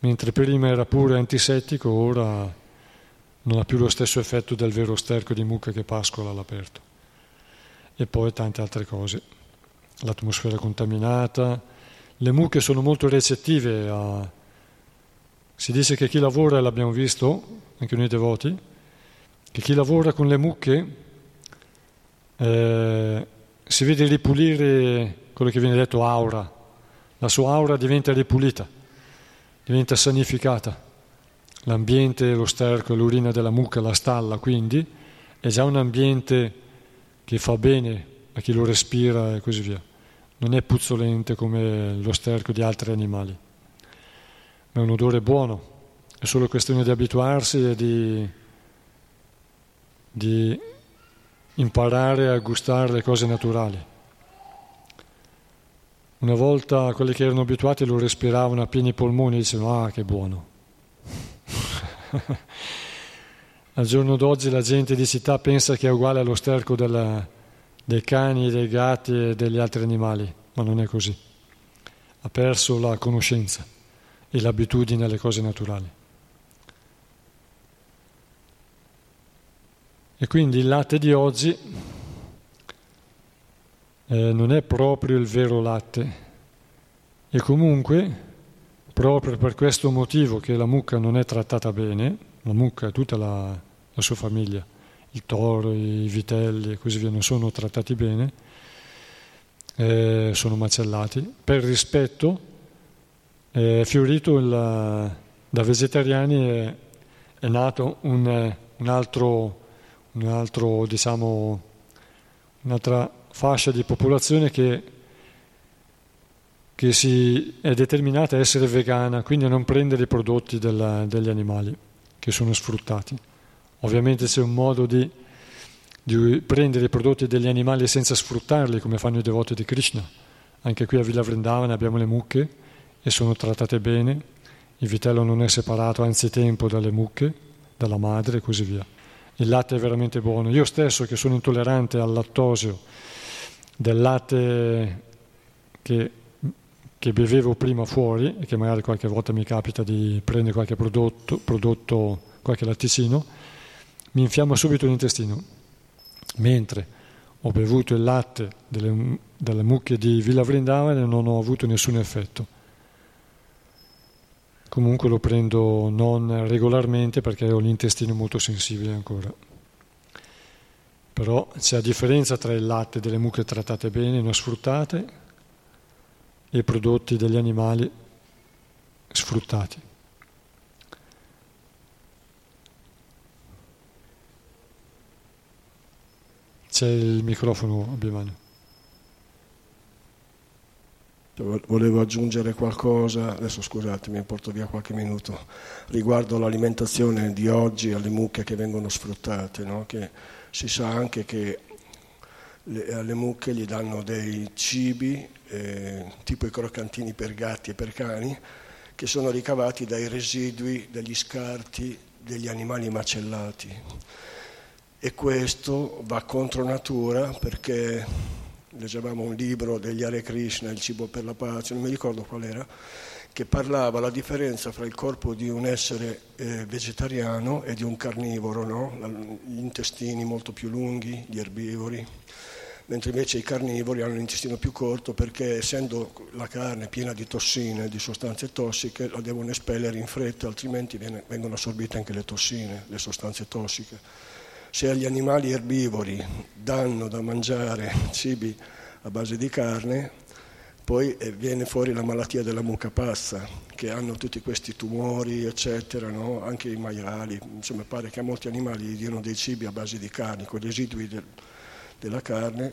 Mentre prima era puro e antisettico, ora non ha più lo stesso effetto del vero sterco di mucca che pascola all'aperto. E poi tante altre cose. L'atmosfera contaminata, le mucche sono molto recettive a si dice che chi lavora, l'abbiamo visto, anche noi devoti, che chi lavora con le mucche eh, si vede ripulire quello che viene detto aura, la sua aura diventa ripulita, diventa sanificata. L'ambiente, lo sterco, l'urina della mucca, la stalla, quindi, è già un ambiente che fa bene a chi lo respira e così via. Non è puzzolente come lo sterco di altri animali ma è un odore buono, è solo questione di abituarsi e di, di imparare a gustare le cose naturali. Una volta quelli che erano abituati lo respiravano a pieni polmoni e dicevano ah che buono. Al giorno d'oggi la gente di città pensa che è uguale allo sterco della, dei cani, dei gatti e degli altri animali. ma non è così. Ha perso la conoscenza e l'abitudine alle cose naturali. E quindi il latte di oggi eh, non è proprio il vero latte e comunque proprio per questo motivo che la mucca non è trattata bene, la mucca e tutta la, la sua famiglia, il toro, i vitelli e così via, non sono trattati bene, eh, sono macellati. Per rispetto è fiorito il, da vegetariani è, è nato un, un, altro, un altro, diciamo, un'altra fascia di popolazione che che si è determinata a essere vegana, quindi a non prendere i prodotti della, degli animali che sono sfruttati. Ovviamente c'è un modo di, di, prendere i prodotti degli animali senza sfruttarli, come fanno i devoti di Krishna. Anche qui a Villa Vrindavana abbiamo le mucche e sono trattate bene, il vitello non è separato anzitempo dalle mucche, dalla madre e così via. Il latte è veramente buono. Io stesso che sono intollerante al lattosio, del latte che che bevevo prima fuori e che magari qualche volta mi capita di prendere qualche prodotto, prodotto qualche latticino, mi infiamma subito l'intestino. Mentre ho bevuto il latte delle, delle mucche di Villa Vrindavana e non ho avuto nessun effetto. Comunque lo prendo non regolarmente perché ho l'intestino molto sensibile ancora. Però c'è la differenza tra il latte delle mucche trattate bene non sfruttate e prodotti degli animali sfruttati. C'è il microfono a Bimano. Volevo aggiungere qualcosa, adesso scusatemi, porto via qualche minuto, riguardo l'alimentazione di oggi alle mucche che vengono sfruttate, no? che si sa anche che le, alle mucche gli danno dei cibi eh, tipo i croccantini per gatti e per cani, che sono ricavati dai residui, dagli scarti degli animali macellati. E questo va contro natura perché leggevamo un libro degli Hare Krishna, Il cibo per la pace, non mi ricordo qual era, che parlava la differenza fra il corpo di un essere eh, vegetariano e di un carnivoro, no? gli intestini molto più lunghi, gli erbivori mentre invece i carnivori hanno l'intestino più corto perché essendo la carne piena di tossine, di sostanze tossiche, la devono espellere in fretta, altrimenti viene, vengono assorbite anche le tossine, le sostanze tossiche. Se agli animali erbivori danno da mangiare cibi a base di carne, poi eh, viene fuori la malattia della mucca pazza, che hanno tutti questi tumori, eccetera, no? anche i maiali. Insomma, pare che a molti animali gli diano dei cibi a base di carne, con i residui del, della carne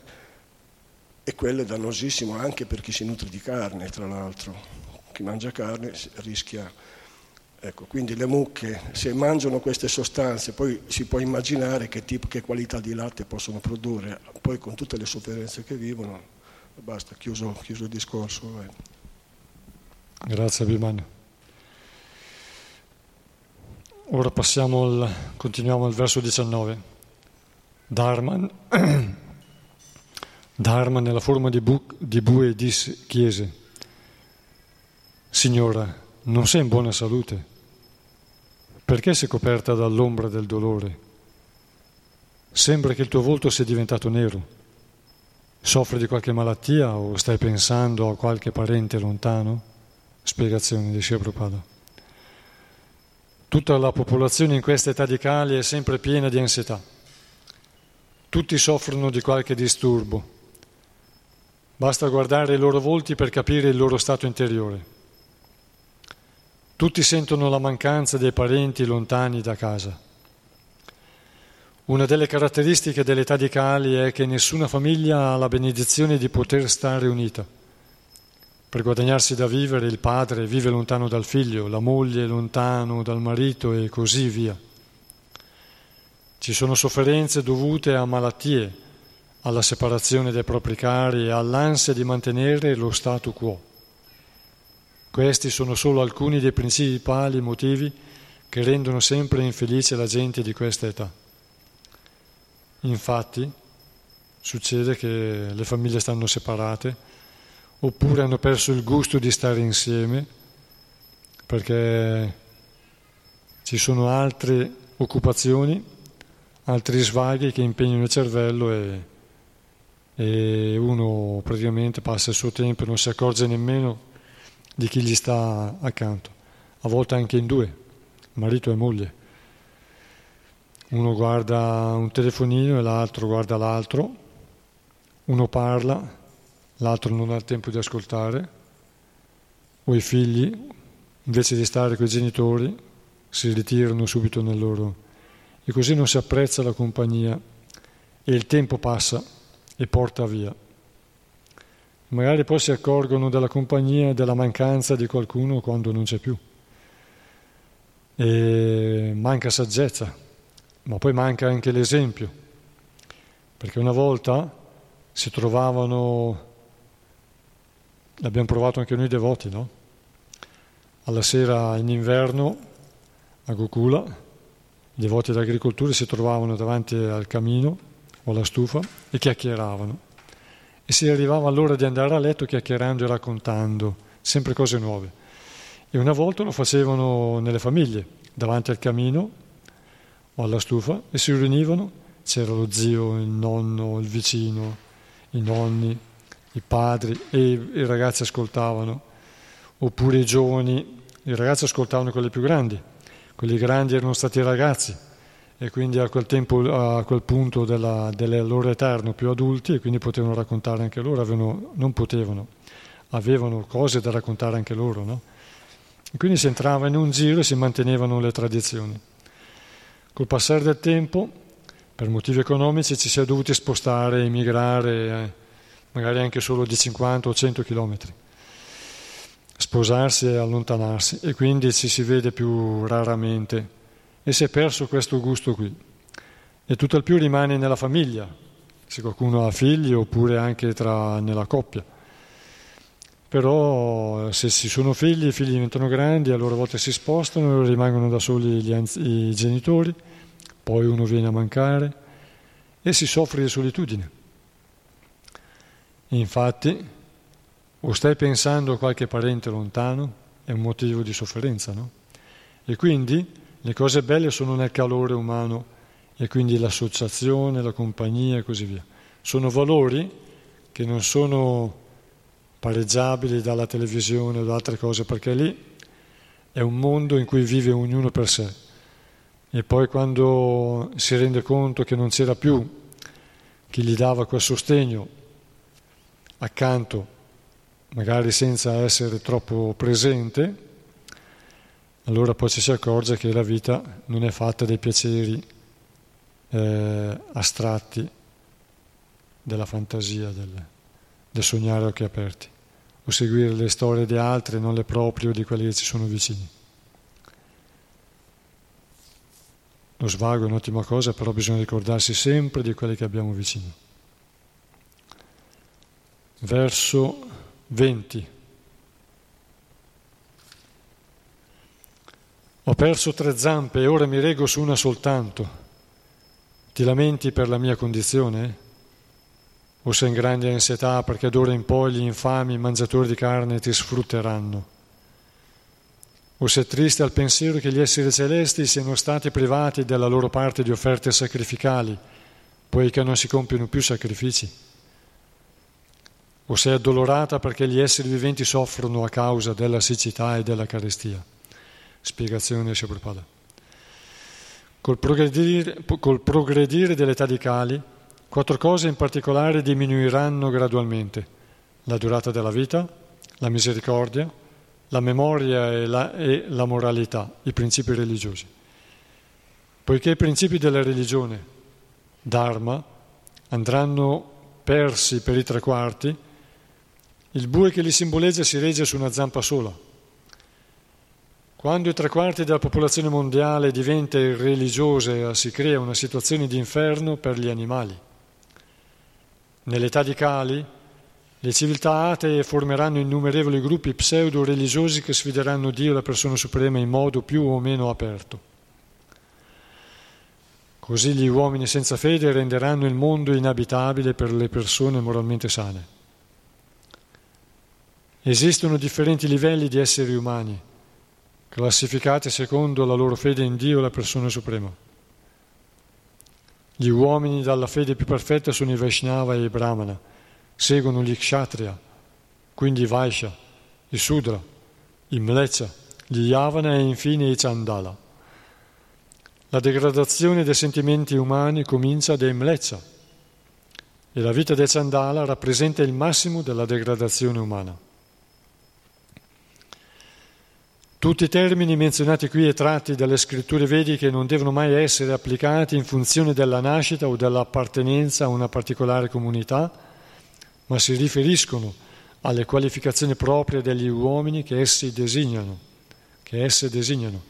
e quello è dannosissimo anche per chi si nutre di carne, tra l'altro. Chi mangia carne rischia... Ecco, quindi le mucche, se mangiano queste sostanze, poi si può immaginare che, tipo, che qualità di latte possono produrre, poi con tutte le sofferenze che vivono, basta, chiuso, chiuso il discorso. Vai. Grazie Abimane. Ora passiamo al, continuiamo al verso 19. Dharma, Dharma nella forma di, bu, di bue disse, chiese, Signora, non sei in buona salute? Perché sei coperta dall'ombra del dolore? Sembra che il tuo volto sia diventato nero. Soffri di qualche malattia o stai pensando a qualche parente lontano? Spiegazione di Shri Prabhupada. Tutta la popolazione in questa età di Kali è sempre piena di ansietà tutti soffrono di qualche disturbo. Basta guardare i loro volti per capire il loro stato interiore. Tutti sentono la mancanza dei parenti lontani da casa. Una delle caratteristiche dell'età di Kali è che nessuna famiglia ha la benedizione di poter stare unita. Per guadagnarsi da vivere il padre vive lontano dal figlio, la moglie lontano dal marito e così via. Ci sono sofferenze dovute a malattie, alla separazione dai propri cari e all'ansia di mantenere lo statu quo. Questi sono solo alcuni dei principali motivi che rendono sempre infelice la gente di questa età. Infatti, succede che le famiglie stanno separate oppure hanno perso il gusto di stare insieme perché ci sono altre occupazioni, altri svaghi che impegnano il cervello e, e uno praticamente passa il suo tempo e non si accorge nemmeno di chi gli sta accanto, a volte anche in due, marito e moglie. Uno guarda un telefonino e l'altro guarda l'altro, uno parla, l'altro non ha il tempo di ascoltare, o i figli, invece di stare con i genitori, si ritirano subito nel loro... E così non si apprezza la compagnia e il tempo passa e porta via. Magari poi si accorgono della compagnia e della mancanza di qualcuno quando non c'è più. E manca saggezza, ma poi manca anche l'esempio, perché una volta si trovavano, l'abbiamo provato anche noi devoti, no? Alla sera in inverno a Gokula, i devoti dell'agricoltura si trovavano davanti al camino o alla stufa e chiacchieravano. E si arrivava all'ora di andare a letto chiacchierando e raccontando, sempre cose nuove. E una volta lo facevano nelle famiglie, davanti al camino o alla stufa, e si riunivano, c'era lo zio, il nonno, il vicino, i nonni, i padri, e i ragazzi ascoltavano, oppure i giovani, i ragazzi ascoltavano quelli più grandi, quelli grandi erano stati ragazzi e quindi a quel, tempo, a quel punto della, della loro eterno più adulti e quindi potevano raccontare anche loro, avevano, non potevano, avevano cose da raccontare anche loro. No? E quindi si entrava in un giro e si mantenevano le tradizioni. Col passare del tempo, per motivi economici, ci si è dovuti spostare, emigrare, eh, magari anche solo di 50 o 100 chilometri sposarsi e allontanarsi e quindi ci si vede più raramente e si è perso questo gusto qui. E tutto il più rimane nella famiglia, se qualcuno ha figli oppure anche tra, nella coppia. Però se ci sono figli, i figli diventano grandi, a volte si spostano, rimangono da soli anzi- i genitori, poi uno viene a mancare e si soffre di solitudine. Infatti o stai pensando a qualche parente lontano? È un motivo di sofferenza, no? E quindi le cose belle sono nel calore umano e quindi l'associazione, la compagnia e così via. Sono valori che non sono pareggiabili dalla televisione o da altre cose, perché lì è un mondo in cui vive ognuno per sé. E poi quando si rende conto che non c'era più chi gli dava quel sostegno accanto magari senza essere troppo presente, allora poi ci si accorge che la vita non è fatta dei piaceri eh, astratti della fantasia, del, del sognare a occhi aperti, o seguire le storie di altri, non le proprie o di quelli che ci sono vicini. Lo svago è un'ottima cosa, però bisogna ricordarsi sempre di quelli che abbiamo vicino. Verso 20. Ho perso tre zampe e ora mi reggo su una soltanto. Ti lamenti per la mia condizione? O sei in grande ansietà perché d'ora in poi gli infami mangiatori di carne ti sfrutteranno? O sei triste al pensiero che gli esseri celesti siano stati privati della loro parte di offerte sacrificali, poiché non si compiono più sacrifici? o sei addolorata perché gli esseri viventi soffrono a causa della siccità e della carestia. Spiegazione Prabhupada. Col progredire, col progredire dell'età di Kali, quattro cose in particolare diminuiranno gradualmente. La durata della vita, la misericordia, la memoria e la, e la moralità, i principi religiosi. Poiché i principi della religione, Dharma, andranno persi per i tre quarti, il bue che li simboleggia si regge su una zampa sola. Quando i tre quarti della popolazione mondiale diventa irreligiosa, si crea una situazione di inferno per gli animali. Nell'età di Kali, le civiltà atee formeranno innumerevoli gruppi pseudo-religiosi che sfideranno Dio, la persona suprema, in modo più o meno aperto. Così gli uomini senza fede renderanno il mondo inabitabile per le persone moralmente sane. Esistono differenti livelli di esseri umani, classificati secondo la loro fede in Dio, la persona suprema. Gli uomini dalla fede più perfetta sono i Vaishnava e i Brahmana, seguono gli Kshatriya, quindi i Vaishya, i Sudra, i Mlecha, gli Yavana e infine i Chandala. La degradazione dei sentimenti umani comincia dai Mlecha e la vita dei Chandala rappresenta il massimo della degradazione umana. Tutti i termini menzionati qui e tratti dalle scritture vediche non devono mai essere applicati in funzione della nascita o dell'appartenenza a una particolare comunità, ma si riferiscono alle qualificazioni proprie degli uomini che essi designano. Che esse designano.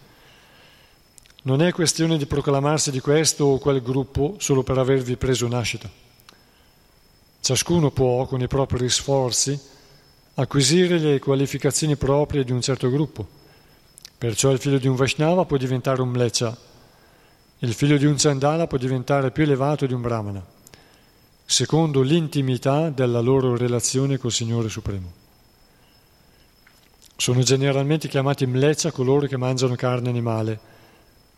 Non è questione di proclamarsi di questo o quel gruppo solo per avervi preso nascita. Ciascuno può, con i propri sforzi, acquisire le qualificazioni proprie di un certo gruppo Perciò il figlio di un Vaishnava può diventare un Mlecha, il figlio di un Chandala può diventare più elevato di un Brahmana, secondo l'intimità della loro relazione col Signore Supremo. Sono generalmente chiamati Mlecha coloro che mangiano carne animale,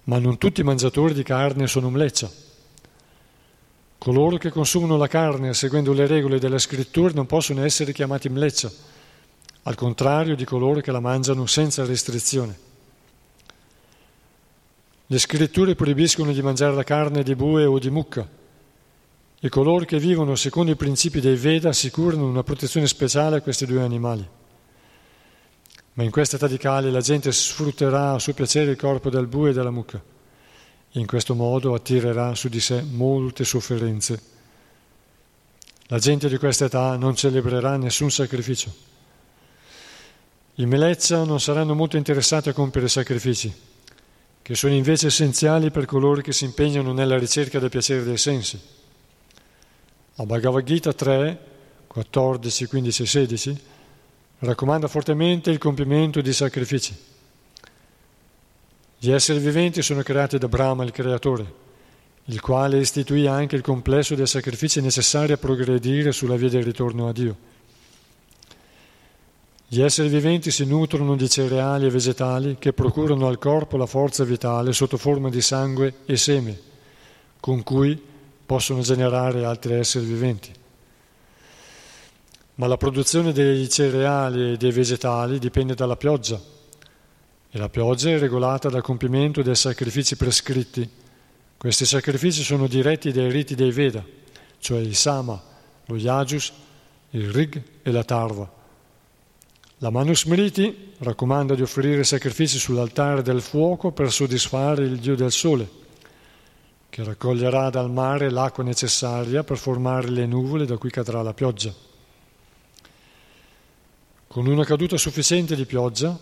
ma non tutti i mangiatori di carne sono Mlecha. Coloro che consumano la carne seguendo le regole della scrittura non possono essere chiamati Mlecha, al contrario di coloro che la mangiano senza restrizione. Le scritture proibiscono di mangiare la carne di bue o di mucca e coloro che vivono secondo i principi dei Veda assicurano una protezione speciale a questi due animali. Ma in questa età di Kali la gente sfrutterà a suo piacere il corpo del bue e della mucca in questo modo attirerà su di sé molte sofferenze. La gente di questa età non celebrerà nessun sacrificio. I Meleccia non saranno molto interessati a compiere sacrifici che sono invece essenziali per coloro che si impegnano nella ricerca del piacere dei sensi. La Bhagavad Gita 3, 14, 15 e 16 raccomanda fortemente il compimento di sacrifici. Gli esseri viventi sono creati da Brahma, il creatore, il quale istituì anche il complesso dei sacrifici necessari a progredire sulla via del ritorno a Dio. Gli esseri viventi si nutrono di cereali e vegetali che procurano al corpo la forza vitale sotto forma di sangue e seme, con cui possono generare altri esseri viventi. Ma la produzione dei cereali e dei vegetali dipende dalla pioggia e la pioggia è regolata dal compimento dei sacrifici prescritti. Questi sacrifici sono diretti dai riti dei Veda, cioè il Sama, lo Yajus, il Rig e la Tarva. La Manusmriti raccomanda di offrire sacrifici sull'altare del fuoco per soddisfare il Dio del Sole, che raccoglierà dal mare l'acqua necessaria per formare le nuvole da cui cadrà la pioggia. Con una caduta sufficiente di pioggia,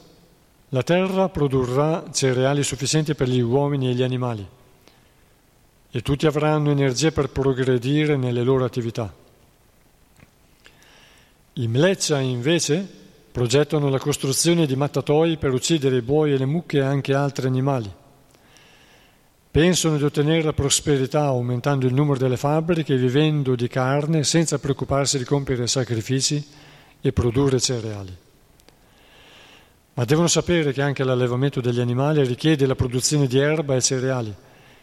la terra produrrà cereali sufficienti per gli uomini e gli animali e tutti avranno energia per progredire nelle loro attività. I Mleccia invece Progettano la costruzione di mattatoi per uccidere i buoi e le mucche e anche altri animali. Pensano di ottenere la prosperità aumentando il numero delle fabbriche e vivendo di carne senza preoccuparsi di compiere sacrifici e produrre cereali. Ma devono sapere che anche l'allevamento degli animali richiede la produzione di erba e cereali,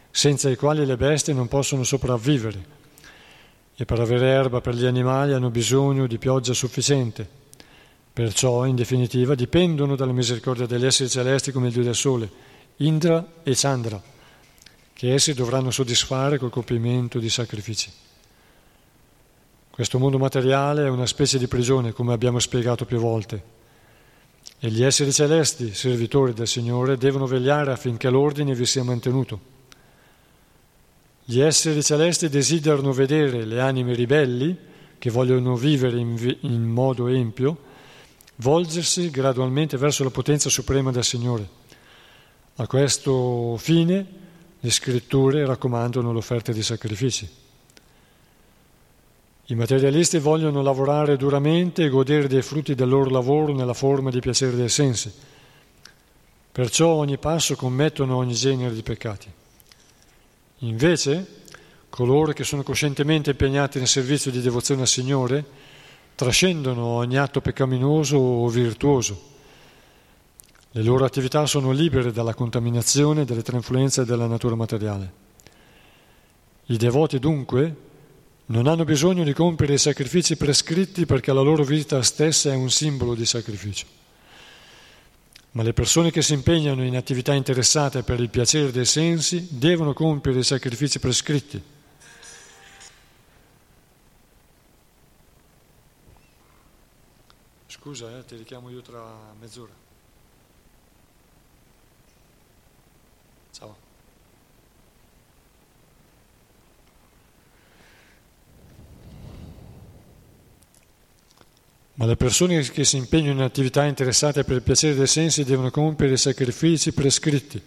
senza i quali le bestie non possono sopravvivere. E per avere erba per gli animali hanno bisogno di pioggia sufficiente Perciò, in definitiva, dipendono dalla misericordia degli esseri celesti come il Dio del Sole, Indra e Chandra, che essi dovranno soddisfare col compimento di sacrifici. Questo mondo materiale è una specie di prigione, come abbiamo spiegato più volte, e gli esseri celesti, servitori del Signore, devono vegliare affinché l'ordine vi sia mantenuto. Gli esseri celesti desiderano vedere le anime ribelli, che vogliono vivere in, vi- in modo empio, volgersi gradualmente verso la potenza suprema del Signore. A questo fine le scritture raccomandano l'offerta di sacrifici. I materialisti vogliono lavorare duramente e godere dei frutti del loro lavoro nella forma di piacere dei sensi. Perciò ogni passo commettono ogni genere di peccati. Invece, coloro che sono coscientemente impegnati nel servizio di devozione al Signore trascendono ogni atto peccaminoso o virtuoso. Le loro attività sono libere dalla contaminazione delle tre influenze della natura materiale. I devoti dunque non hanno bisogno di compiere i sacrifici prescritti perché la loro vita stessa è un simbolo di sacrificio. Ma le persone che si impegnano in attività interessate per il piacere dei sensi devono compiere i sacrifici prescritti. Scusa, eh, ti richiamo io tra mezz'ora. Ciao. Ma le persone che si impegnano in attività interessate per il piacere dei sensi devono compiere i sacrifici prescritti,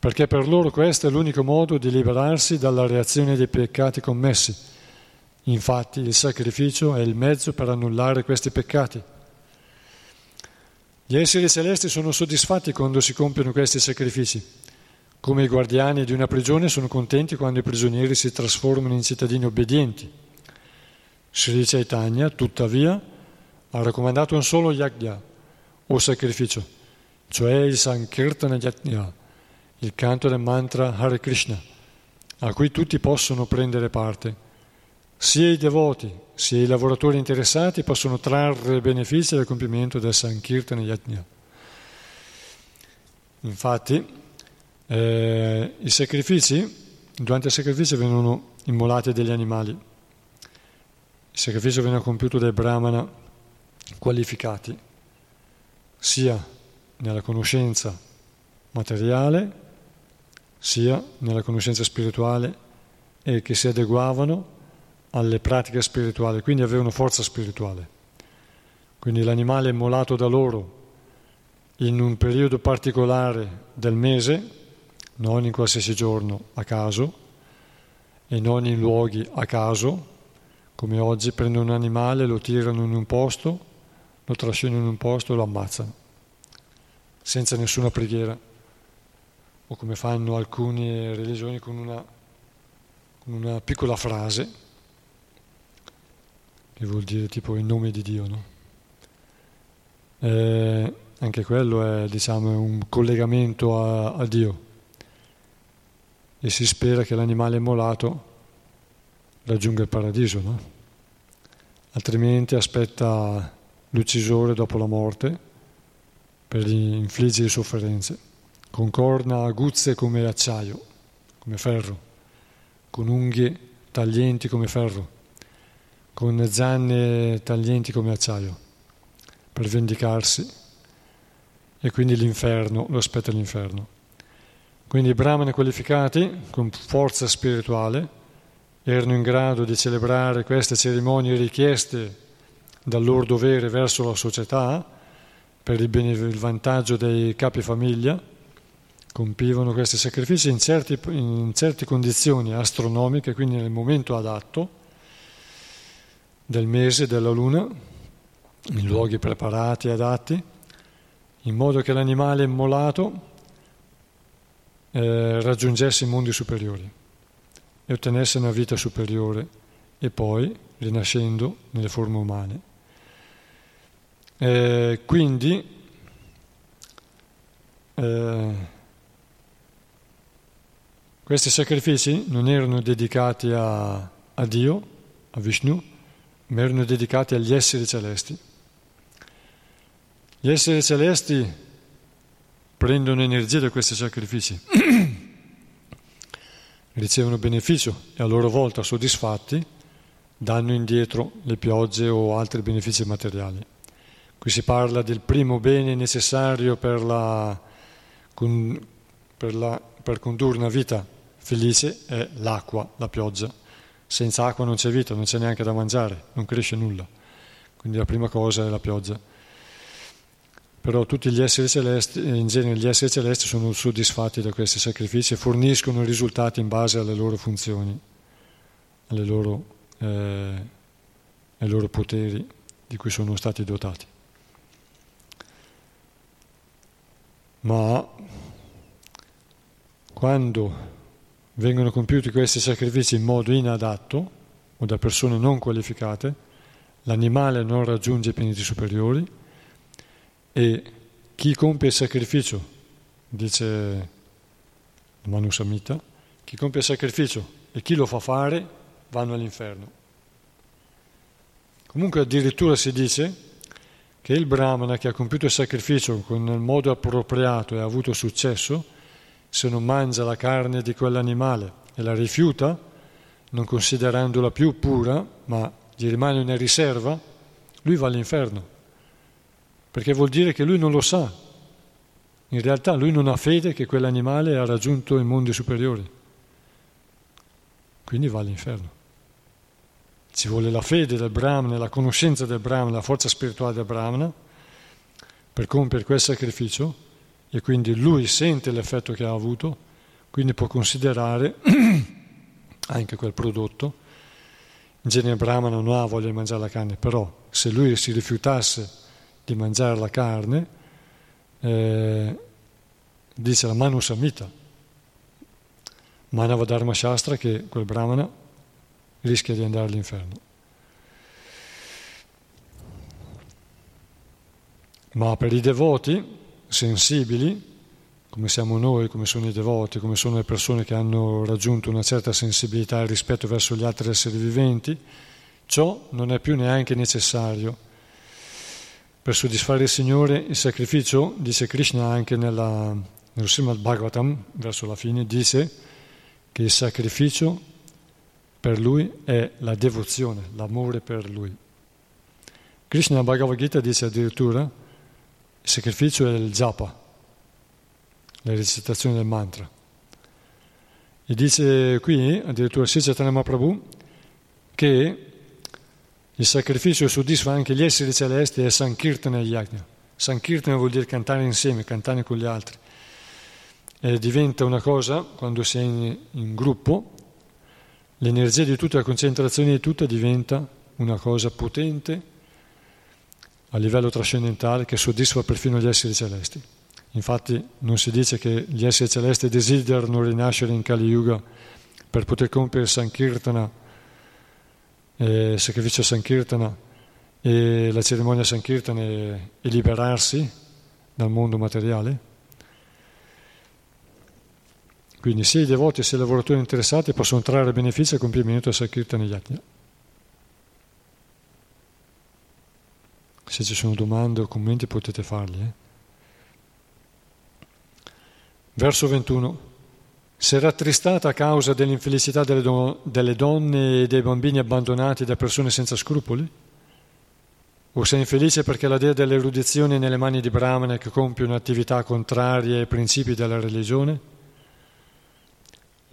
perché per loro questo è l'unico modo di liberarsi dalla reazione dei peccati commessi. Infatti il sacrificio è il mezzo per annullare questi peccati. Gli esseri celesti sono soddisfatti quando si compiono questi sacrifici come i guardiani di una prigione sono contenti quando i prigionieri si trasformano in cittadini obbedienti. Sri Chaitanya, tuttavia, ha raccomandato un solo yagya, o sacrificio, cioè il Sankirtana Yajna, il canto del mantra Hare Krishna, a cui tutti possono prendere parte. Sia i devoti sia i lavoratori interessati possono trarre benefici dal compimento del Sankirtana Yajna. Infatti, eh, I sacrifici, durante il sacrificio vengono immolati degli animali. Il sacrificio viene compiuto dai brahmana qualificati, sia nella conoscenza materiale, sia nella conoscenza spirituale e che si adeguavano alle pratiche spirituali, quindi avevano forza spirituale. Quindi l'animale immolato da loro in un periodo particolare del mese non in qualsiasi giorno a caso e non in luoghi a caso, come oggi prendono un animale, lo tirano in un posto, lo trascinano in un posto e lo ammazzano, senza nessuna preghiera, o come fanno alcune religioni con una, con una piccola frase, che vuol dire tipo in nome di Dio, no? Eh, anche quello è diciamo, un collegamento a, a Dio e si spera che l'animale immolato raggiunga il paradiso, no? altrimenti aspetta l'uccisore dopo la morte per infliggere sofferenze, con corna aguzze come acciaio, come ferro, con unghie taglienti come ferro, con zanne taglienti come acciaio, per vendicarsi e quindi l'inferno, lo aspetta l'inferno. Quindi i brahmani qualificati, con forza spirituale, erano in grado di celebrare queste cerimonie richieste dal loro dovere verso la società per il, il vantaggio dei capi famiglia, compivano questi sacrifici in certe condizioni astronomiche, quindi nel momento adatto del mese, della luna, in luoghi preparati e adatti, in modo che l'animale immolato eh, raggiungesse i mondi superiori e ottenesse una vita superiore e poi rinascendo nelle forme umane. Eh, quindi eh, questi sacrifici non erano dedicati a, a Dio, a Vishnu, ma erano dedicati agli esseri celesti. Gli esseri celesti prendono energia da questi sacrifici, ricevono beneficio e a loro volta soddisfatti danno indietro le piogge o altri benefici materiali. Qui si parla del primo bene necessario per, la, per, la, per condurre una vita felice è l'acqua, la pioggia. Senza acqua non c'è vita, non c'è neanche da mangiare, non cresce nulla. Quindi la prima cosa è la pioggia però tutti gli esseri celesti, in genere gli esseri celesti sono soddisfatti da questi sacrifici e forniscono risultati in base alle loro funzioni, alle loro, eh, ai loro poteri di cui sono stati dotati. Ma quando vengono compiuti questi sacrifici in modo inadatto o da persone non qualificate, l'animale non raggiunge i pianeti superiori e chi compie il sacrificio, dice Manu Samhita, chi compie il sacrificio e chi lo fa fare vanno all'inferno. Comunque addirittura si dice che il brahmana che ha compiuto il sacrificio il modo appropriato e ha avuto successo, se non mangia la carne di quell'animale e la rifiuta, non considerandola più pura, ma gli rimane una riserva, lui va all'inferno. Perché vuol dire che lui non lo sa. In realtà lui non ha fede che quell'animale ha raggiunto i mondi superiori. Quindi va all'inferno. Ci vuole la fede del Brahmana, la conoscenza del Brahmana, la forza spirituale del Brahmana per compiere quel sacrificio e quindi lui sente l'effetto che ha avuto, quindi può considerare anche quel prodotto. In genere Brahmana non ha voglia di mangiare la carne, però se lui si rifiutasse di mangiare la carne, eh, dice la Manu Samhita, Manava Dharma Shastra, che quel Brahmana rischia di andare all'inferno. Ma per i devoti sensibili, come siamo noi, come sono i devoti, come sono le persone che hanno raggiunto una certa sensibilità e rispetto verso gli altri esseri viventi, ciò non è più neanche necessario. Per soddisfare il Signore il sacrificio, dice Krishna anche nella, nello Srimad Bhagavatam, verso la fine, dice che il sacrificio per lui è la devozione, l'amore per lui. Krishna Bhagavad Gita dice addirittura il sacrificio è il japa, la recitazione del mantra. E dice qui, addirittura Sichatanama Prabhu, che il sacrificio soddisfa anche gli esseri celesti e Sankirtana Yajna. Sankirtana vuol dire cantare insieme, cantare con gli altri. E diventa una cosa, quando è in, in gruppo, l'energia di tutta, la concentrazione di tutta diventa una cosa potente a livello trascendentale che soddisfa perfino gli esseri celesti. Infatti non si dice che gli esseri celesti desiderano rinascere in Kali Yuga per poter compiere Sankirtana, eh, sacrificio Sankirtana e la cerimonia Sankirtana e, e liberarsi dal mondo materiale. Quindi sia i devoti sia i lavoratori interessati possono trarre beneficio al compimento del Sankirtana Yajna. Se ci sono domande o commenti potete farli. Eh? Verso 21. Se rattristata a causa dell'infelicità delle, do- delle donne e dei bambini abbandonati da persone senza scrupoli? O sei infelice perché la dea dell'erudizione è nelle mani di Brahmana che compiono attività contrarie ai principi della religione?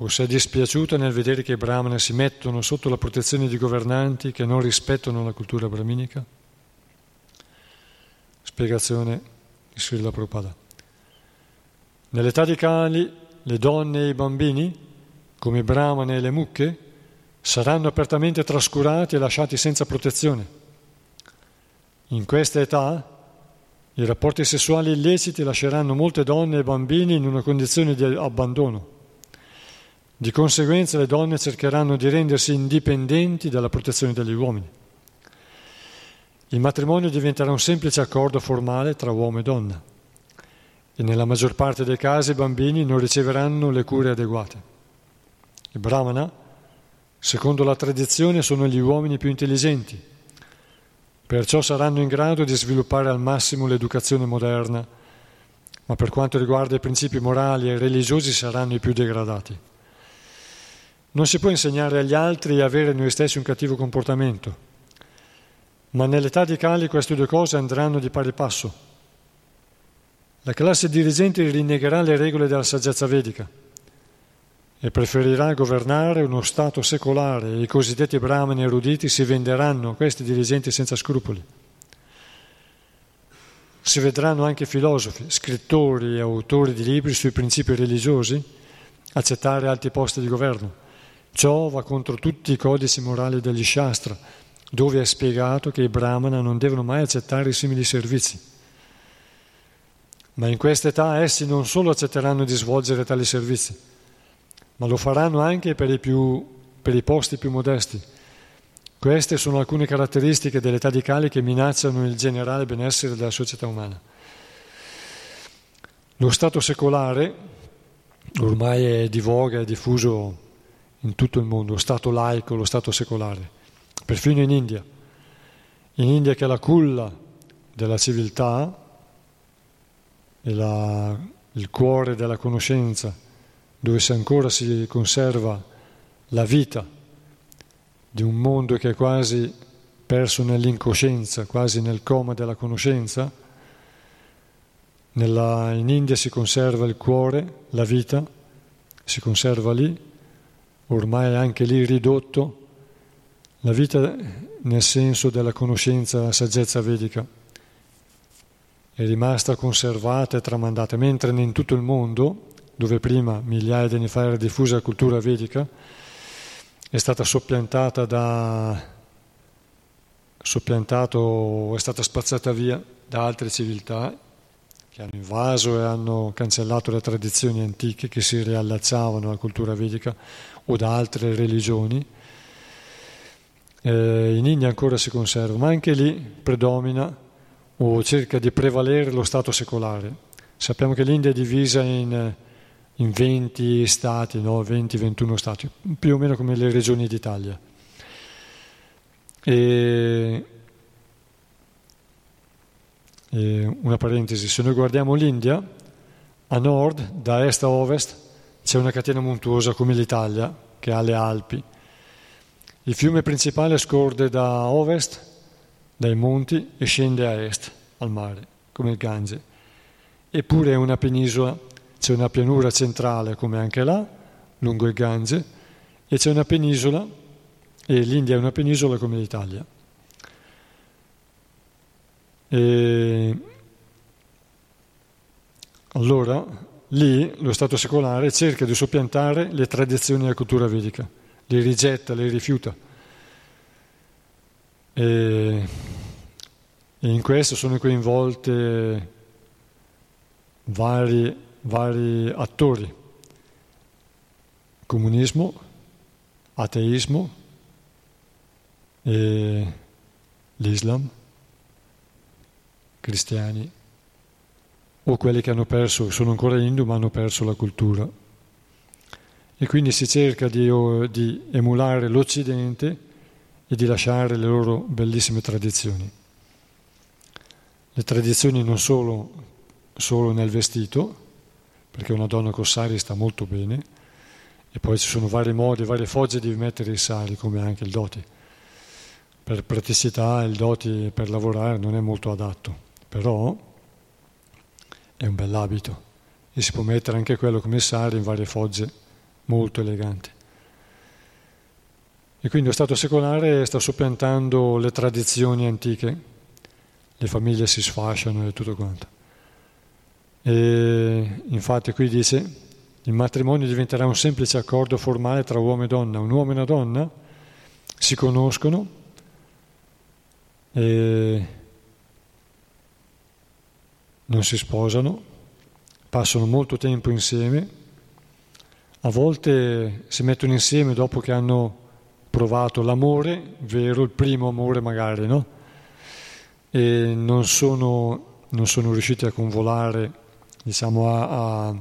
o sei dispiaciuta nel vedere che i brahmana si mettono sotto la protezione di governanti che non rispettano la cultura brahminica? Spiegazione di Srila Prabhupada. Nell'età di Kali le donne e i bambini, come i brahmane e le mucche, saranno apertamente trascurati e lasciati senza protezione. In questa età i rapporti sessuali illeciti lasceranno molte donne e bambini in una condizione di abbandono. Di conseguenza le donne cercheranno di rendersi indipendenti dalla protezione degli uomini. Il matrimonio diventerà un semplice accordo formale tra uomo e donna e nella maggior parte dei casi i bambini non riceveranno le cure adeguate. I brahmana, secondo la tradizione, sono gli uomini più intelligenti, perciò saranno in grado di sviluppare al massimo l'educazione moderna, ma per quanto riguarda i principi morali e religiosi saranno i più degradati. Non si può insegnare agli altri e avere noi stessi un cattivo comportamento, ma nell'età di Cali queste due cose andranno di pari passo. La classe dirigente rinnegherà le regole della saggezza vedica e preferirà governare uno Stato secolare e i cosiddetti brahmani eruditi si venderanno, questi dirigenti senza scrupoli. Si vedranno anche filosofi, scrittori e autori di libri sui principi religiosi accettare alti posti di governo Ciò va contro tutti i codici morali degli Shastra, dove è spiegato che i brahmana non devono mai accettare simili servizi. Ma in questa età essi non solo accetteranno di svolgere tali servizi, ma lo faranno anche per i, più, per i posti più modesti, Queste sono alcune caratteristiche dell'età di Kali che minacciano il generale benessere della società umana. Lo stato secolare ormai è di voga, è diffuso in tutto il mondo, lo stato laico, lo stato secolare, perfino in India. In India che è la culla della civiltà e la, il cuore della conoscenza, dove ancora si conserva la vita di un mondo che è quasi perso nell'incoscienza, quasi nel coma della conoscenza. Nella, in India si conserva il cuore, la vita, si conserva lì, ormai anche lì ridotto, la vita nel senso della conoscenza, la saggezza vedica è rimasta conservata e tramandata, mentre in tutto il mondo, dove prima migliaia di anni fa era diffusa la cultura vedica, è stata soppiantata da soppiantato, è stata spazzata via da altre civiltà che hanno invaso e hanno cancellato le tradizioni antiche che si riallacciavano alla cultura vedica o da altre religioni. Eh, in India ancora si conserva, ma anche lì predomina o cerca di prevalere lo stato secolare. Sappiamo che l'India è divisa in in 20 stati, no? 20-21 stati, più o meno come le regioni d'Italia. E, e una parentesi, se noi guardiamo l'India, a nord, da est a ovest, c'è una catena montuosa come l'Italia, che ha le Alpi. Il fiume principale scorre da ovest, dai monti, e scende a est, al mare, come il Gange. Eppure è una penisola c'è una pianura centrale come anche là, lungo il Gange, e c'è una penisola, e l'India è una penisola come l'Italia. E allora lì lo Stato secolare cerca di soppiantare le tradizioni della cultura vedica, le rigetta, le rifiuta. E, in questo sono coinvolte varie vari attori, comunismo, ateismo l'Islam, cristiani o quelli che hanno perso, sono ancora hindu ma hanno perso la cultura. E quindi si cerca di, di emulare l'Occidente e di lasciare le loro bellissime tradizioni. Le tradizioni non solo, solo nel vestito, perché una donna con sari sta molto bene e poi ci sono vari modi, varie fogge di mettere i sari, come anche il doti. Per praticità il doti per lavorare non è molto adatto, però è un bell'abito e si può mettere anche quello come sari in varie fogge molto eleganti. E quindi lo Stato secolare sta soppiantando le tradizioni antiche, le famiglie si sfasciano e tutto quanto. E infatti qui dice il matrimonio diventerà un semplice accordo formale tra uomo e donna. Un uomo e una donna si conoscono e non si sposano, passano molto tempo insieme, a volte si mettono insieme dopo che hanno provato l'amore vero, il primo amore magari, no? E non sono, non sono riusciti a convolare diciamo, a, a,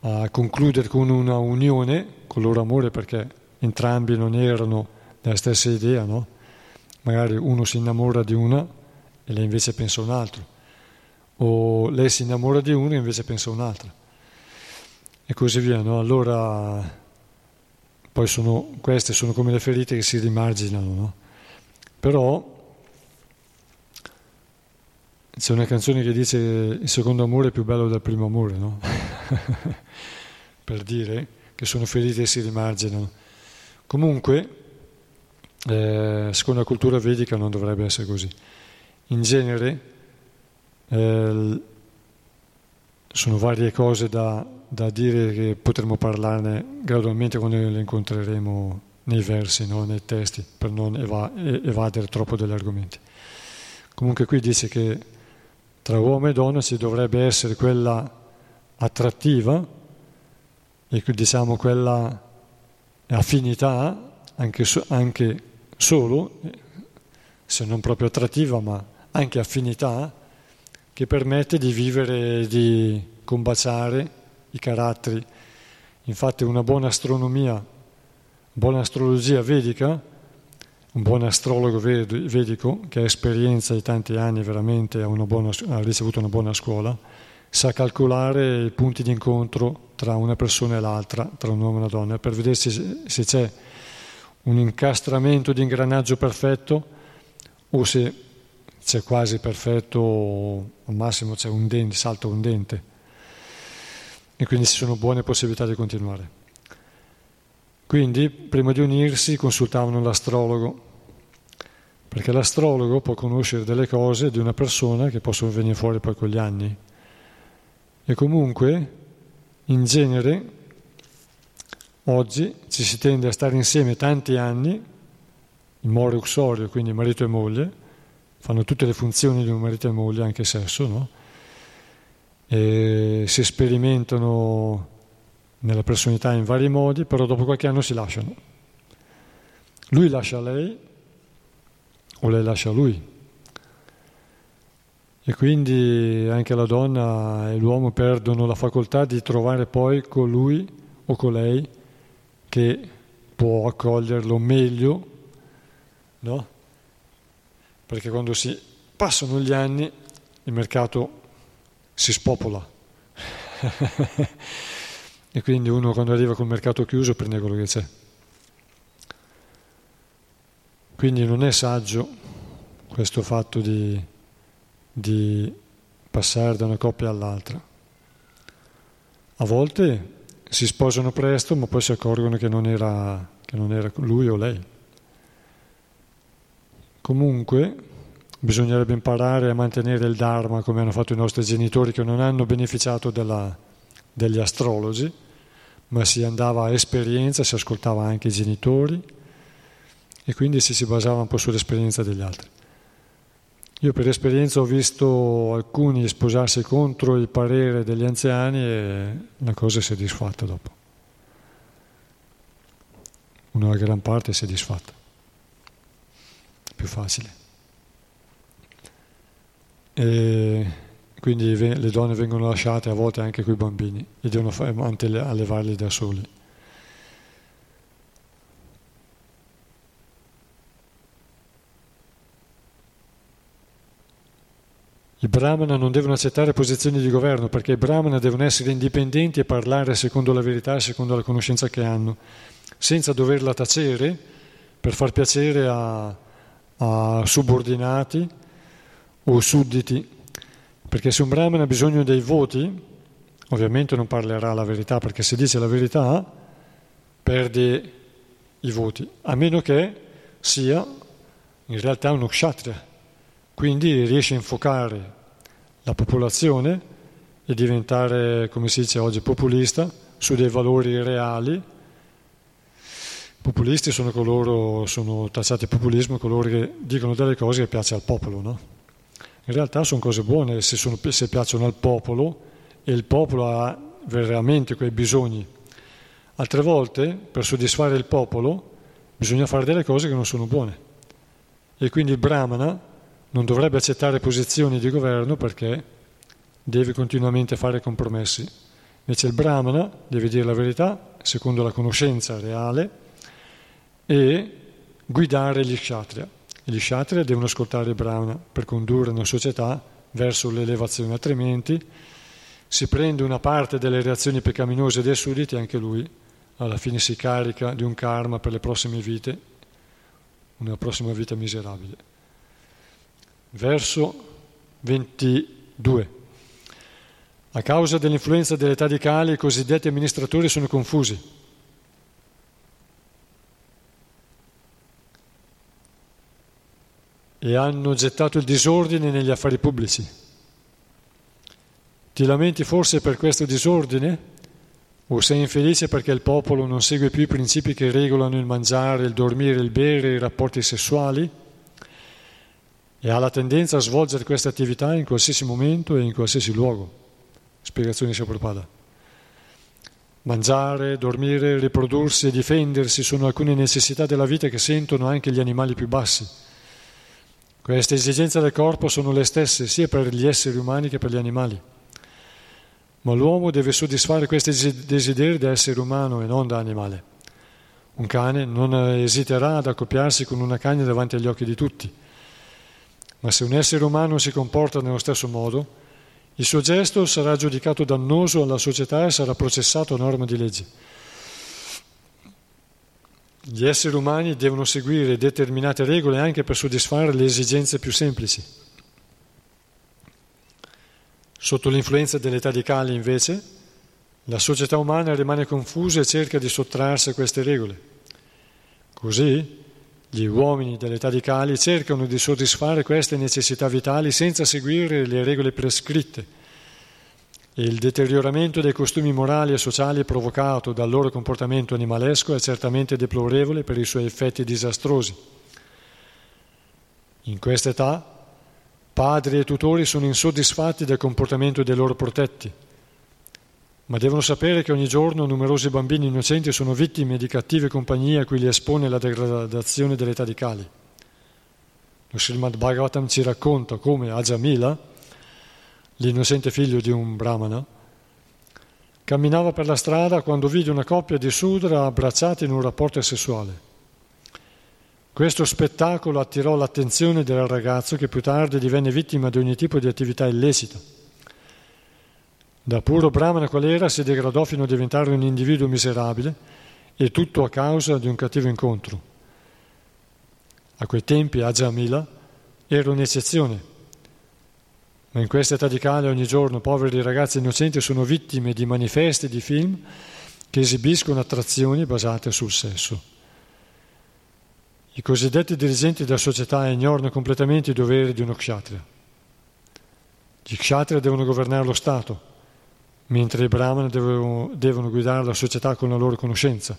a, concludere con una unione con il loro amore perché entrambi non erano della stessa idea, no? Magari uno si innamora di una e lei invece pensa a un altro, o lei si innamora di uno e invece pensa a un'altra, e così via, no? Allora, poi sono, queste sono come le ferite che si rimarginano, no? Però c'è una canzone che dice il secondo amore è più bello del primo amore, no? per dire che sono ferite e si rimarginano. Comunque, eh, secondo la cultura vedica non dovrebbe essere così. In genere eh, sono varie cose da, da, dire che potremo parlarne gradualmente quando le incontreremo nei versi, no? nei testi, per non eva- evadere troppo dagli argomenti. Comunque qui dice che tra uomo e donna ci dovrebbe essere quella attrattiva e diciamo quella affinità anche, so, anche solo, se non proprio attrattiva, ma anche affinità, che permette di vivere, di combaciare i caratteri. Infatti una buona astronomia, buona astrologia vedica, un buon astrologo vedico che ha esperienza di tanti anni veramente, ha, buona, ha ricevuto una buona scuola, sa calcolare i punti di incontro tra una persona e l'altra, tra un uomo e una donna, per vedere se, se c'è un incastramento di ingranaggio perfetto o se c'è quasi perfetto, al massimo c'è un dente, salta un dente. E quindi ci sono buone possibilità di continuare. Quindi, prima di unirsi, consultavano l'astrologo, perché l'astrologo può conoscere delle cose di una persona che possono venire fuori poi con gli anni. E comunque, in genere, oggi ci si tende a stare insieme tanti anni, in more uxorio, quindi marito e moglie, fanno tutte le funzioni di un marito e moglie, anche sesso, no? E si sperimentano nella personalità in vari modi, però dopo qualche anno si lasciano. Lui lascia lei o lei lascia lui. E quindi anche la donna e l'uomo perdono la facoltà di trovare poi colui o colei che può accoglierlo meglio, no? Perché quando si passano gli anni il mercato si spopola. e quindi uno quando arriva col mercato chiuso prende quello che c'è. Quindi non è saggio questo fatto di di passare da una coppia all'altra. A volte si sposano presto, ma poi si accorgono che non era, che non era lui o lei. Comunque bisognerebbe imparare a mantenere il Dharma come hanno fatto i nostri genitori che non hanno beneficiato della, degli astrologi, ma si andava a esperienza, si ascoltava anche i genitori e quindi si, si basava un po' sull'esperienza degli altri. Io per esperienza ho visto alcuni sposarsi contro il parere degli anziani e la cosa si è disfatta dopo. Una gran parte si è disfatta. Più facile. E quindi le donne vengono lasciate a volte anche con i bambini e devono allevarli da soli. I brahmana non devono accettare posizioni di governo perché i brahmana devono essere indipendenti e parlare secondo la verità e secondo la conoscenza che hanno, senza doverla tacere per far piacere a, a subordinati o sudditi. Perché se un brahmana ha bisogno dei voti, ovviamente non parlerà la verità, perché se dice la verità perde i voti, a meno che sia in realtà uno kshatriya quindi riesce a infocare la popolazione e diventare, come si dice oggi, populista su dei valori reali. Populisti sono coloro, sono tacciati populismo, coloro che dicono delle cose che piacciono al popolo, no? In realtà sono cose buone se, sono, se piacciono al popolo e il popolo ha veramente quei bisogni. Altre volte, per soddisfare il popolo, bisogna fare delle cose che non sono buone. E quindi il brahmana non dovrebbe accettare posizioni di governo perché deve continuamente fare compromessi. Invece il brahmana deve dire la verità secondo la conoscenza reale e guidare gli kshatriya. Gli kshatriya devono ascoltare il brahmana per condurre una società verso l'elevazione, altrimenti si prende una parte delle reazioni peccaminose dei sudditi e anche lui alla fine si carica di un karma per le prossime vite, una prossima vita miserabile verso 22. A causa dell'influenza dell'età di Cali, i cosiddetti amministratori sono confusi. E hanno gettato il disordine negli affari pubblici. Ti lamenti forse per questo disordine? O sei infelice perché il popolo non segue più i principi che regolano il mangiare, il dormire, il bere, i rapporti sessuali? e ha la tendenza a svolgere queste attività in qualsiasi momento e in qualsiasi luogo. Spiegazione di Prabhupada. Mangiare, dormire, riprodursi e difendersi sono alcune necessità della vita che sentono anche gli animali più bassi. Queste esigenze del corpo sono le stesse sia per gli esseri umani che per gli animali. Ma l'uomo deve soddisfare questi desideri da essere umano e non da animale. Un cane non esiterà ad accoppiarsi con una cagna davanti agli occhi di tutti. Ma se un essere umano si comporta nello stesso modo, il suo gesto sarà giudicato dannoso alla società e sarà processato a norma di legge. Gli esseri umani devono seguire determinate regole anche per soddisfare le esigenze più semplici. Sotto l'influenza dell'età di Cali, invece, la società umana rimane confusa e cerca di sottrarsi a queste regole. Così gli uomini dell'età di Cali cercano di soddisfare queste necessità vitali senza seguire le regole prescritte il deterioramento dei costumi morali e sociali provocato dal loro comportamento animalesco è certamente deplorevole per i suoi effetti disastrosi. In questa età Padri e tutori sono insoddisfatti del comportamento dei loro protetti, ma devono sapere che ogni giorno numerosi bambini innocenti sono vittime di cattive compagnie a cui li espone la degradazione dell'età di Kali. Lo Srimad Bhagavatam ci racconta come Ajamila, l'innocente figlio di un brahmana, camminava per la strada quando vide una coppia di sudra abbracciati in un rapporto sessuale. Questo spettacolo attirò l'attenzione del ragazzo che più tardi divenne vittima di ogni tipo di attività illecita. Da puro brahmana qual era si degradò fino a diventare un individuo miserabile e tutto a causa di un cattivo incontro. A quei tempi Ajamila era un'eccezione, ma in questa età di cale ogni giorno poveri ragazzi innocenti sono vittime di manifesti di film che esibiscono attrazioni basate sul sesso. I cosiddetti dirigenti della società ignorano completamente i doveri di uno kshatriya. Gli kshatriya devono governare lo Stato, mentre i brahmana devono, devono guidare la società con la loro conoscenza.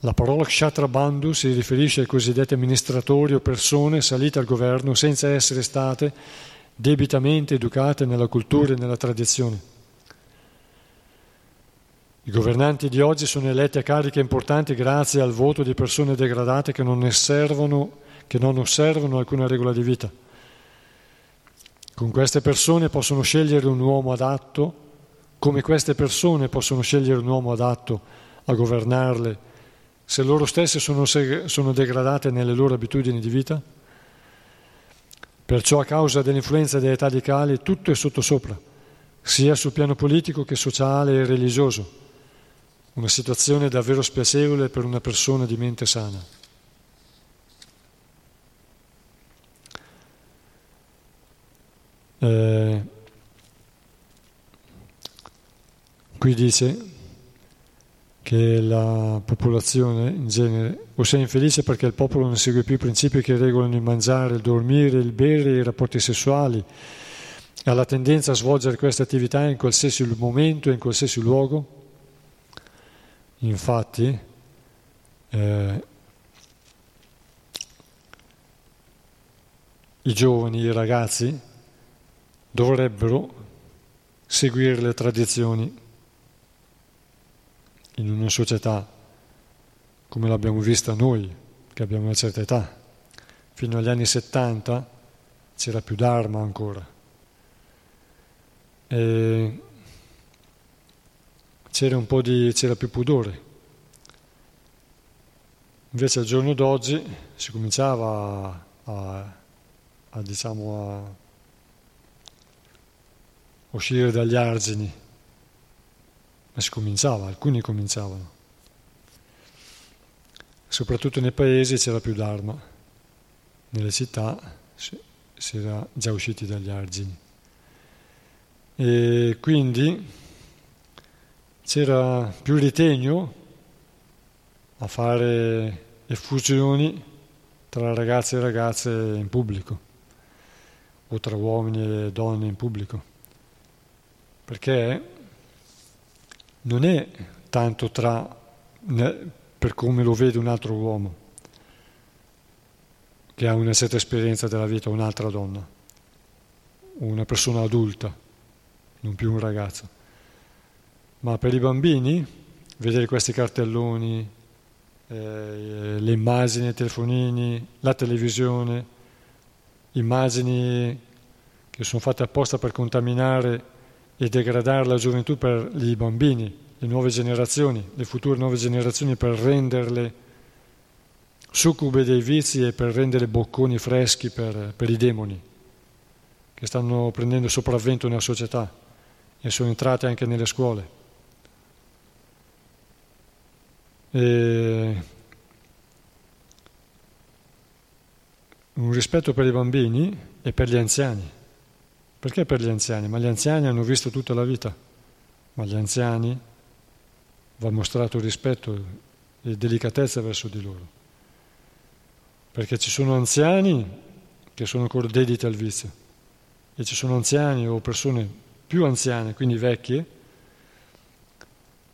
La parola kshatra bandhu si riferisce ai cosiddetti amministratori o persone salite al governo senza essere state debitamente educate nella cultura e nella tradizione. I governanti di oggi sono eletti a cariche importanti grazie al voto di persone degradate che non, servono, che non osservano alcuna regola di vita. Con queste persone possono scegliere un uomo adatto, come queste persone possono scegliere un uomo adatto a governarle, se loro stesse sono, sono degradate nelle loro abitudini di vita? Perciò a causa dell'influenza delle età di Cali tutto è sottosopra, sia sul piano politico che sociale e religioso una situazione davvero spiacevole per una persona di mente sana. Eh, qui dice che la popolazione in genere o sei infelice perché il popolo non segue più i principi che regolano il mangiare, il dormire, il bere, i rapporti sessuali, ha la tendenza a svolgere queste attività in qualsiasi momento e in qualsiasi luogo, Infatti, eh, i giovani, i ragazzi dovrebbero seguire le tradizioni in una società come l'abbiamo vista noi, che abbiamo una certa età. Fino agli anni 70 c'era più Dharma ancora. E c'era un po' di, c'era più pudore. Invece al giorno d'oggi si cominciava a, a, a, diciamo, a uscire dagli argini, ma si cominciava, alcuni cominciavano. Soprattutto nei paesi c'era più d'arma, nelle città si, era già usciti dagli argini. E quindi c'era più ritegno a fare effusioni tra ragazzi e ragazze in pubblico o tra uomini e donne in pubblico, perché non è tanto tra, per come lo vede un altro uomo che ha una certa esperienza della vita, un'altra donna, una persona adulta, non più un ragazzo. Ma per i bambini, vedere questi cartelloni, eh, le immagini, i telefonini, la televisione, immagini che sono fatte apposta per contaminare e degradare la gioventù per i bambini, le nuove generazioni, le future nuove generazioni per renderle succube dei vizi e per rendere bocconi freschi per, per i demoni che stanno prendendo sopravvento nella società e sono entrate anche nelle scuole. E un rispetto per i bambini e per gli anziani. Perché per gli anziani? Ma gli anziani hanno visto tutta la vita, ma agli anziani va mostrato rispetto e delicatezza verso di loro. Perché ci sono anziani che sono ancora dediti al vizio e ci sono anziani o persone più anziane, quindi vecchie,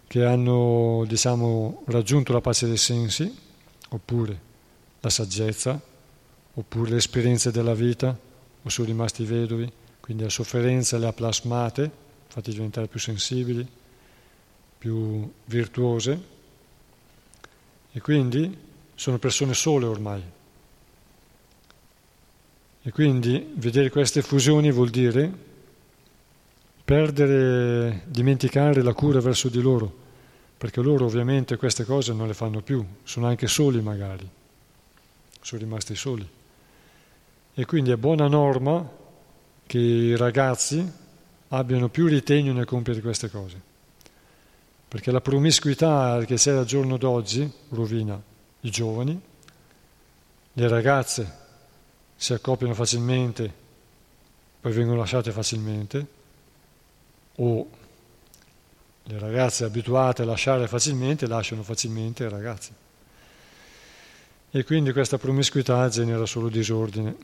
che hanno diciamo, raggiunto la pace dei sensi, oppure la saggezza, oppure le esperienze della vita, o sono rimasti vedovi, quindi la sofferenza le ha plasmate, fatti diventare più sensibili, più virtuose, e quindi sono persone sole ormai. E quindi vedere queste fusioni vuol dire perdere, dimenticare la cura verso di loro, perché loro ovviamente queste cose non le fanno più, sono anche soli magari, sono rimasti soli. E quindi è buona norma che i ragazzi abbiano più ritegno nel compiere queste cose. Perché la promiscuità che c'è al giorno d'oggi rovina i giovani, le ragazze si accoppiano facilmente, poi vengono lasciate facilmente, o le ragazze abituate a lasciare facilmente lasciano facilmente i ragazzi. E quindi questa promiscuità genera solo disordine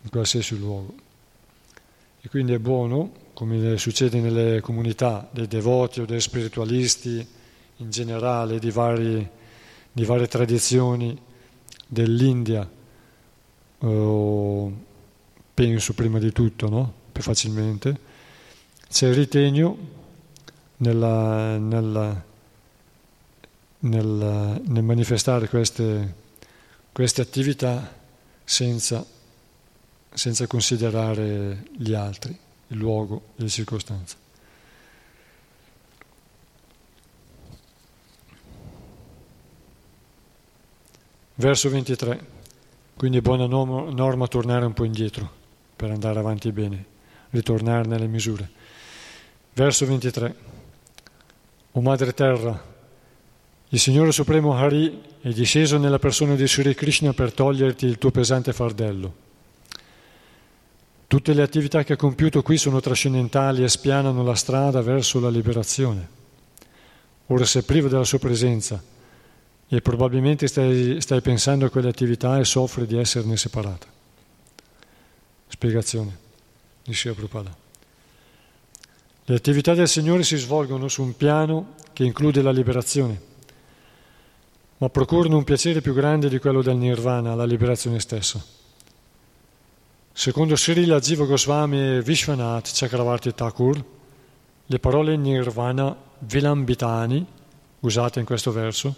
in qualsiasi luogo. E quindi è buono, come succede nelle comunità dei devoti o dei spiritualisti in generale, di, vari, di varie tradizioni dell'India, eh, penso prima di tutto, no? più facilmente, c'è il ritegno nella, nella, nel, nel manifestare queste, queste attività senza senza considerare gli altri, il luogo e le circostanze. Verso 23. Quindi è buona norma tornare un po' indietro per andare avanti bene, ritornare nelle misure. Verso 23. O Madre Terra, il Signore Supremo Hari è disceso nella persona di Sri Krishna per toglierti il tuo pesante fardello. Tutte le attività che ha compiuto qui sono trascendentali e spianano la strada verso la liberazione. Ora sei privo della sua presenza e probabilmente stai, stai pensando a quelle attività e soffri di esserne separata. Spiegazione di Shia Prabhupada. Le attività del Signore si svolgono su un piano che include la liberazione, ma procurano un piacere più grande di quello del nirvana, la liberazione stessa. Secondo Srila Jiva Goswami Vishwanath Chakravarti Thakur, le parole nirvana vilambitani, usate in questo verso,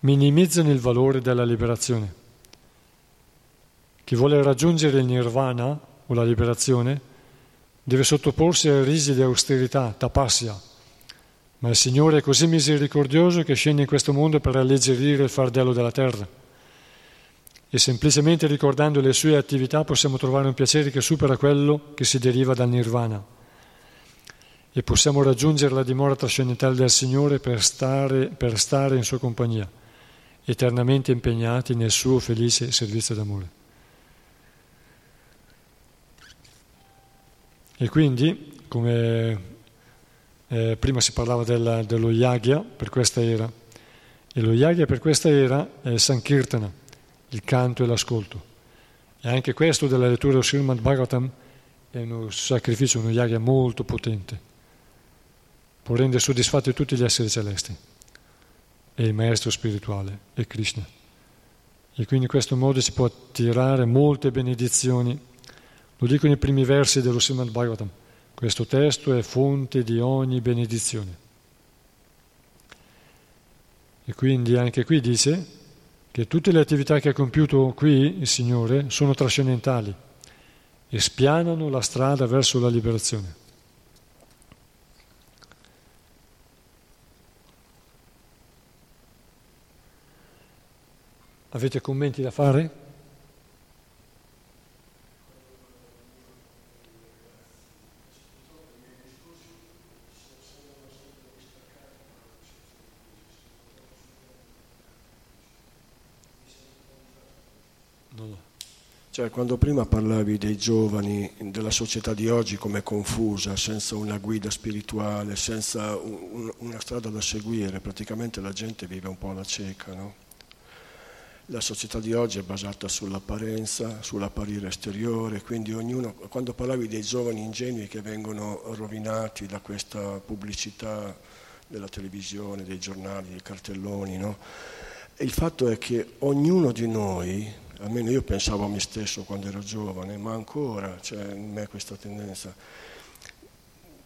minimizzano il valore della liberazione. Chi vuole raggiungere il nirvana o la liberazione deve sottoporsi a risi di austerità, tapasya, ma il Signore è così misericordioso che scende in questo mondo per alleggerire il fardello della terra e semplicemente ricordando le sue attività possiamo trovare un piacere che supera quello che si deriva dal nirvana e possiamo raggiungere la dimora trascendentale del Signore per stare, per stare in sua compagnia, eternamente impegnati nel suo felice servizio d'amore. E quindi, come eh, prima si parlava della, dello yagya per questa era, e lo yagya per questa era è Sankirtana, il canto e l'ascolto. E anche questo della lettura del Srimad Bhagavatam è uno sacrificio, uno yagya molto potente. Può rendere soddisfatti tutti gli esseri celesti e il maestro spirituale, è Krishna. E quindi in questo modo si può attirare molte benedizioni. Lo dicono i primi versi dello Srimad Bhagavatam. Questo testo è fonte di ogni benedizione. E quindi anche qui dice che tutte le attività che ha compiuto qui il Signore sono trascendentali e spianano la strada verso la liberazione. Avete commenti da fare? Cioè, quando prima parlavi dei giovani, della società di oggi come confusa, senza una guida spirituale, senza un, una strada da seguire, praticamente la gente vive un po' alla cieca, no? La società di oggi è basata sull'apparenza, sull'apparire esteriore, quindi ognuno, quando parlavi dei giovani ingenui che vengono rovinati da questa pubblicità della televisione, dei giornali, dei cartelloni, no? il fatto è che ognuno di noi, almeno io pensavo a me stesso quando ero giovane, ma ancora c'è in me questa tendenza,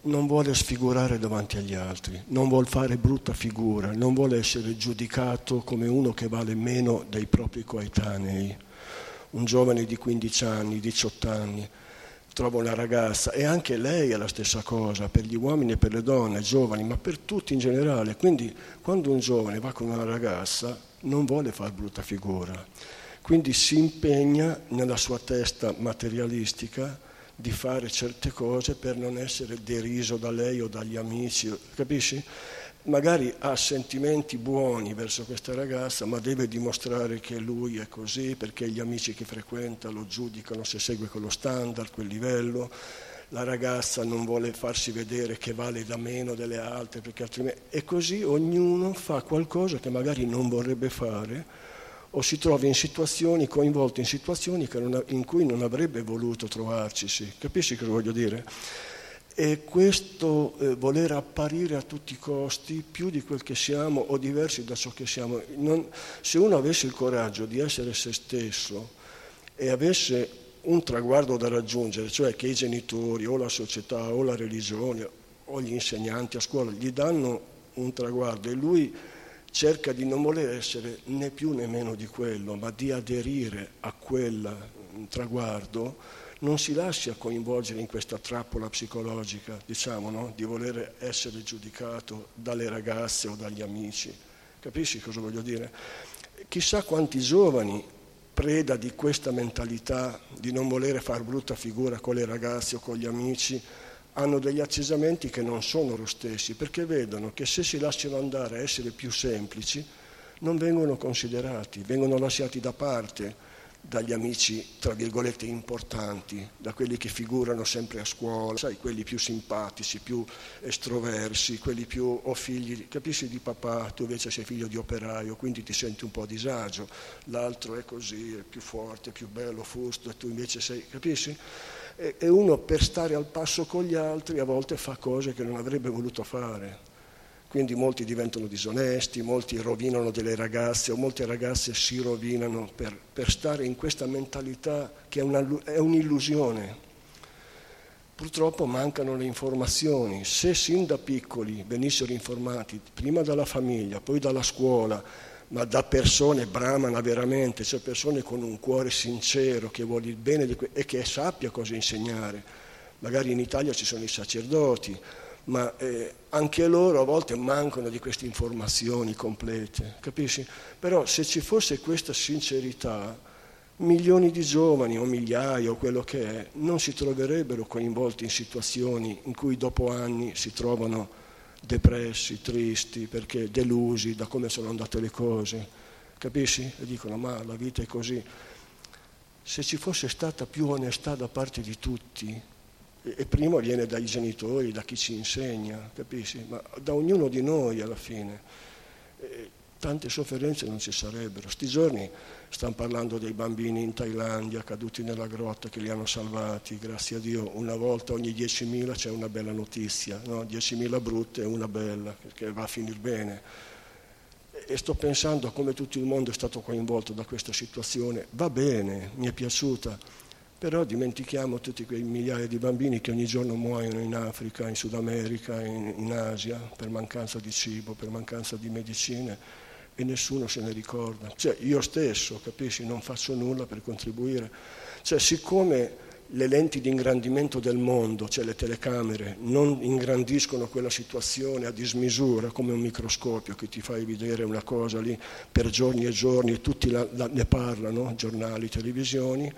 non vuole sfigurare davanti agli altri, non vuole fare brutta figura, non vuole essere giudicato come uno che vale meno dei propri coetanei. Un giovane di 15 anni, 18 anni, trova una ragazza e anche lei è la stessa cosa per gli uomini e per le donne, giovani, ma per tutti in generale. Quindi quando un giovane va con una ragazza non vuole fare brutta figura quindi si impegna nella sua testa materialistica di fare certe cose per non essere deriso da lei o dagli amici, capisci? Magari ha sentimenti buoni verso questa ragazza, ma deve dimostrare che lui è così perché gli amici che frequenta lo giudicano se segue quello standard, quel livello. La ragazza non vuole farsi vedere che vale da meno delle altre, perché altrimenti... E così ognuno fa qualcosa che magari non vorrebbe fare o si trova in situazioni, coinvolto in situazioni ha, in cui non avrebbe voluto trovarci, sì. capisci cosa voglio dire? E questo eh, voler apparire a tutti i costi più di quel che siamo o diversi da ciò che siamo, non, se uno avesse il coraggio di essere se stesso e avesse un traguardo da raggiungere, cioè che i genitori o la società o la religione o gli insegnanti a scuola gli danno un traguardo e lui cerca di non voler essere né più né meno di quello, ma di aderire a quel traguardo, non si lascia coinvolgere in questa trappola psicologica, diciamo, no? di voler essere giudicato dalle ragazze o dagli amici. Capisci cosa voglio dire? Chissà quanti giovani, preda di questa mentalità di non volere far brutta figura con le ragazze o con gli amici, hanno degli atteggiamenti che non sono lo stessi, perché vedono che se si lasciano andare a essere più semplici, non vengono considerati, vengono lasciati da parte dagli amici, tra virgolette, importanti, da quelli che figurano sempre a scuola, sai, quelli più simpatici, più estroversi, quelli più o oh, figli, capisci di papà, tu invece sei figlio di operaio, quindi ti senti un po' a disagio, l'altro è così, è più forte, più bello, fusto, e tu invece sei, capisci? E uno per stare al passo con gli altri a volte fa cose che non avrebbe voluto fare. Quindi molti diventano disonesti, molti rovinano delle ragazze o molte ragazze si rovinano per, per stare in questa mentalità che è, una, è un'illusione. Purtroppo mancano le informazioni. Se sin da piccoli venissero informati prima dalla famiglia, poi dalla scuola, ma da persone brahmana veramente, cioè persone con un cuore sincero che vuole il bene que- e che sappia cosa insegnare. Magari in Italia ci sono i sacerdoti, ma eh, anche loro a volte mancano di queste informazioni complete, capisci? Però se ci fosse questa sincerità, milioni di giovani o migliaia o quello che è non si troverebbero coinvolti in situazioni in cui dopo anni si trovano depressi, tristi, perché delusi da come sono andate le cose, capisci? E dicono ma la vita è così. Se ci fosse stata più onestà da parte di tutti, e prima viene dai genitori, da chi ci insegna, capisci? Ma da ognuno di noi alla fine tante sofferenze non ci sarebbero. Sti giorni stanno parlando dei bambini in Thailandia caduti nella grotta che li hanno salvati, grazie a Dio una volta ogni 10.000 c'è una bella notizia, no? 10.000 brutte e una bella, perché va a finire bene. E sto pensando a come tutto il mondo è stato coinvolto da questa situazione, va bene, mi è piaciuta, Però dimentichiamo tutti quei migliaia di bambini che ogni giorno muoiono in Africa, in Sud America, in, in Asia, per mancanza di cibo, per mancanza di medicine e nessuno se ne ricorda. Cioè io stesso, capisci, non faccio nulla per contribuire. Cioè siccome le lenti di ingrandimento del mondo, cioè le telecamere, non ingrandiscono quella situazione a dismisura come un microscopio che ti fai vedere una cosa lì per giorni e giorni e tutti la, la, ne parlano, giornali, televisioni,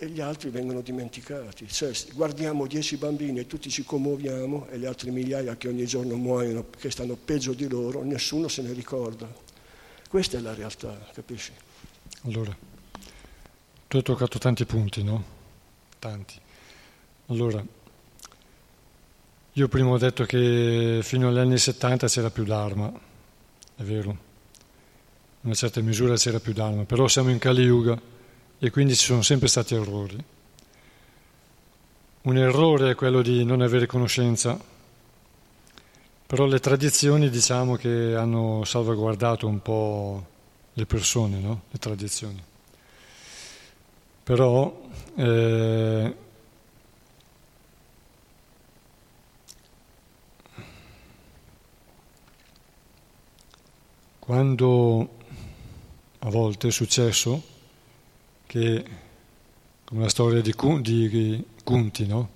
e, gli altri vengono dimenticati. Cioè, guardiamo dieci bambini e tutti ci commuoviamo e le altre migliaia che ogni giorno muoiono, che stanno peggio di loro, nessuno se ne ricorda. Questa è la realtà, capisci? Allora. Tu hai toccato tanti punti, no? Tanti. Allora, io prima ho detto che fino agli anni 70 c'era più d'arma, è vero, in una certa misura c'era più d'arma, però siamo in Kali Yuga e quindi ci sono sempre stati errori. Un errore è quello di non avere conoscenza, però le tradizioni diciamo che hanno salvaguardato un po' le persone, no? Le tradizioni. Però eh, quando a volte è successo che, come la storia di, di Kunti, no?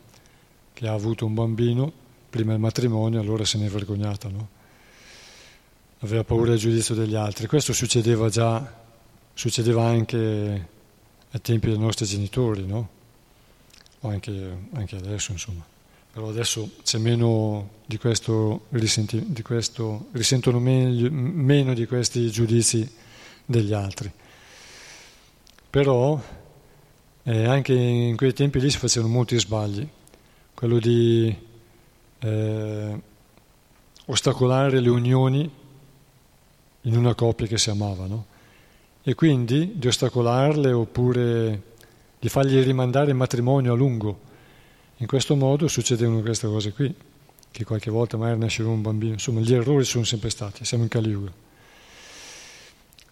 che ha avuto un bambino prima del matrimonio, allora se ne è vergognata, no? aveva paura del giudizio degli altri. Questo succedeva già, succedeva anche ai tempi dei nostri genitori, no? O anche, anche, adesso, insomma. Però adesso c'è meno di questo, di questo risentono meglio, meno di questi giudizi degli altri. Però eh, anche in quei tempi lì si facevano molti sbagli. Quello di eh, ostacolare le unioni in una coppia che si amava, no? e quindi di ostacolarle oppure di fargli rimandare il matrimonio a lungo. In questo modo succedevano queste cose qui, che qualche volta magari nasceva un bambino, insomma gli errori sono sempre stati, siamo in Caliuga.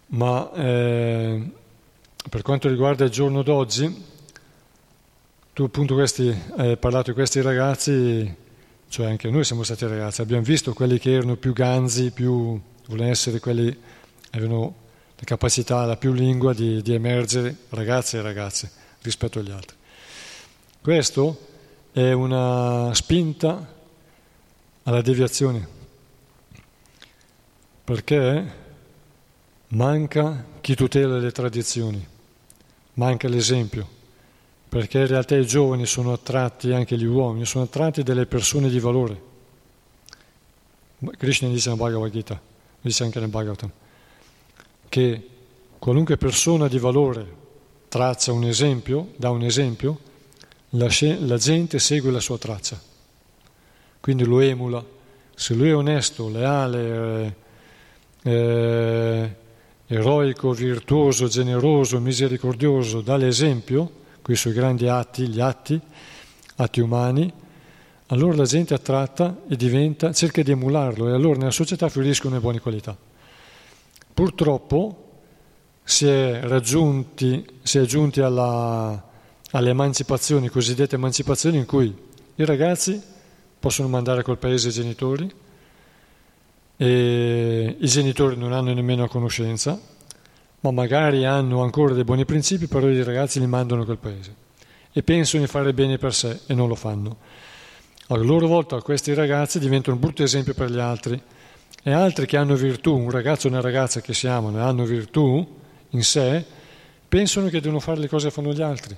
Ma eh, per quanto riguarda il giorno d'oggi, tu appunto questi, hai parlato di questi ragazzi, cioè anche noi siamo stati ragazzi, abbiamo visto quelli che erano più ganzi, più volevano essere quelli, avevano la capacità, la più lingua di, di emergere ragazzi e ragazze rispetto agli altri. Questo è una spinta alla deviazione, perché manca chi tutela le tradizioni, manca l'esempio, perché in realtà i giovani sono attratti, anche gli uomini, sono attratti dalle persone di valore. Krishna dice nel Bhagavad Gita, dice anche nel Bhagavatam, che qualunque persona di valore traccia un esempio, dà un esempio, la, la gente segue la sua traccia, quindi lo emula. Se lui è onesto, leale, eh, eh, eroico, virtuoso, generoso, misericordioso, dà l'esempio, con i suoi grandi atti, gli atti, atti umani, allora la gente è attratta e diventa, cerca di emularlo e allora nella società fioriscono le buone qualità. Purtroppo si è, raggiunti, si è giunti alla, alle emancipazioni, cosiddette emancipazioni, in cui i ragazzi possono mandare col paese i genitori e i genitori non hanno nemmeno conoscenza, ma magari hanno ancora dei buoni principi, però i ragazzi li mandano col paese e pensano di fare bene per sé e non lo fanno. A loro volta questi ragazzi diventano un brutto esempio per gli altri e altri che hanno virtù, un ragazzo e una ragazza che si amano e hanno virtù in sé, pensano che devono fare le cose che fanno gli altri.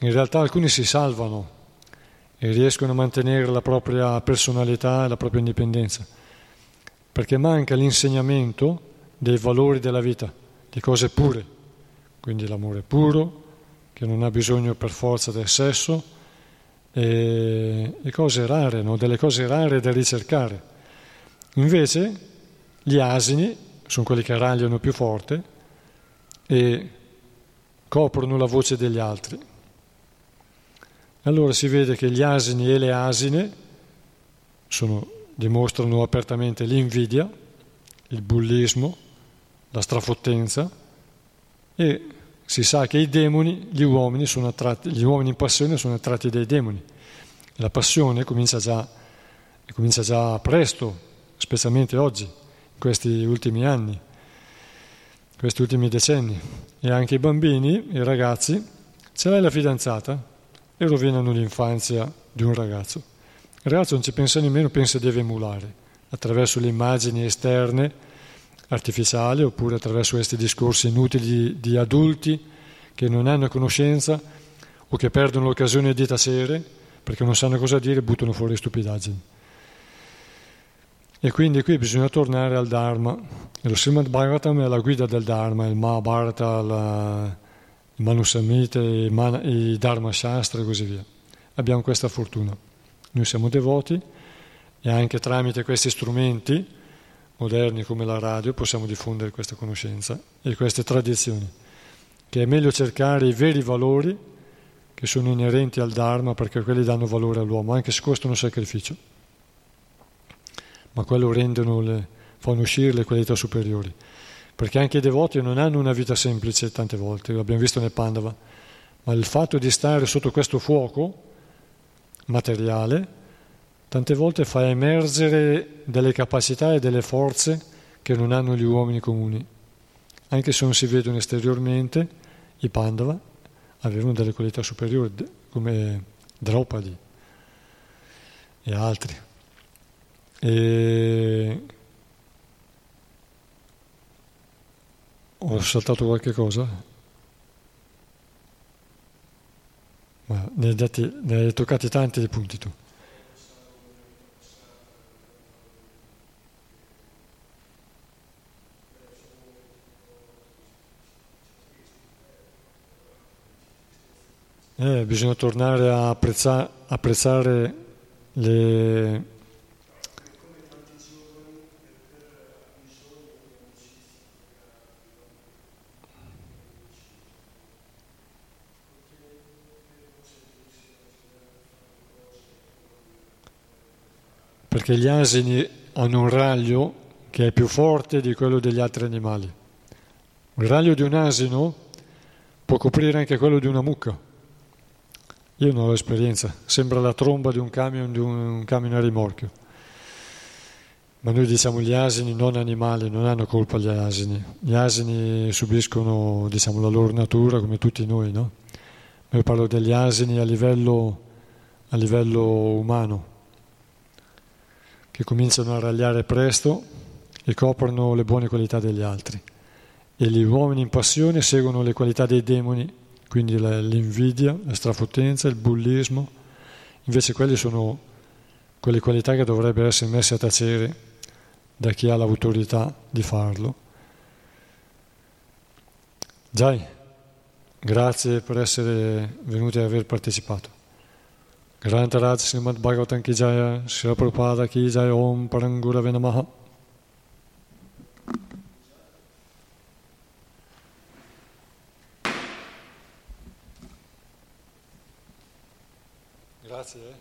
In realtà alcuni si salvano e riescono a mantenere la propria personalità e la propria indipendenza, perché manca l'insegnamento dei valori della vita, di cose pure, quindi l'amore puro, che non ha bisogno per forza del sesso, e, e cose rare, no? delle cose rare da ricercare. Invece gli asini sono quelli che ragliano più forte e coprono la voce degli altri. Allora si vede che gli asini e le asine sono, dimostrano apertamente l'invidia, il bullismo, la strafottenza e si sa che i demoni, gli uomini, attratti, gli uomini in passione sono attratti dai demoni. La passione comincia già, comincia già presto, specialmente oggi, in questi ultimi anni, questi ultimi decenni. E anche i bambini, i ragazzi, ce l'hai la fidanzata e rovinano l'infanzia di un ragazzo. Il ragazzo non ci pensa nemmeno, pensa deve emulare attraverso le immagini esterne artificiali oppure attraverso questi discorsi inutili di, adulti che non hanno conoscenza o che perdono l'occasione di tacere perché non sanno cosa dire e buttano fuori stupidaggini. E quindi qui bisogna tornare al Dharma. Lo Srimad Bhagavatam è la guida del Dharma, il Mahabharata, la, il Manusamhita, i Dharma Shastra e così via. Abbiamo questa fortuna. Noi siamo devoti e anche tramite questi strumenti moderni come la radio possiamo diffondere questa conoscenza e queste tradizioni, che è meglio cercare i veri valori che sono inerenti al Dharma perché quelli danno valore all'uomo, anche se costano sacrificio, ma quello rendono le, fanno uscire le qualità superiori, perché anche i devoti non hanno una vita semplice tante volte, l'abbiamo visto nel Pandava, ma il fatto di stare sotto questo fuoco materiale tante volte fa emergere delle capacità e delle forze che non hanno gli uomini comuni. Anche se non si vedono esteriormente, i Pandava avevano delle qualità superiori, come Draupadi e altri. E... Ho saltato qualche cosa? Ma ne hai, dati, ne hai toccati tanti di punti tu. Eh, bisogna tornare a apprezzare, apprezzare le... Perché gli asini hanno un raglio che è più forte di quello degli altri animali. Il raglio di un asino può coprire anche quello di una mucca. Io non ho esperienza, sembra la tromba di un camion, di un, camion a rimorchio. Ma noi diciamo gli asini non animali, non hanno colpa gli asini. Gli asini subiscono diciamo, la loro natura come tutti noi, no? Io parlo degli asini a livello, a livello umano, che cominciano a ragliare presto e coprono le buone qualità degli altri. E gli uomini in passione seguono le qualità dei demoni quindi l'invidia, la strafotenza, il bullismo, invece quelle sono quelle qualità che dovrebbero essere messe a tacere da chi ha l'autorità di farlo. Jai, grazie per essere venuti e aver partecipato. Grantaraj Srimad Bhagavatam Ki Jaya, Srila Prabhupada Ki Jaya, Om Parangurave Namaha. Grazie.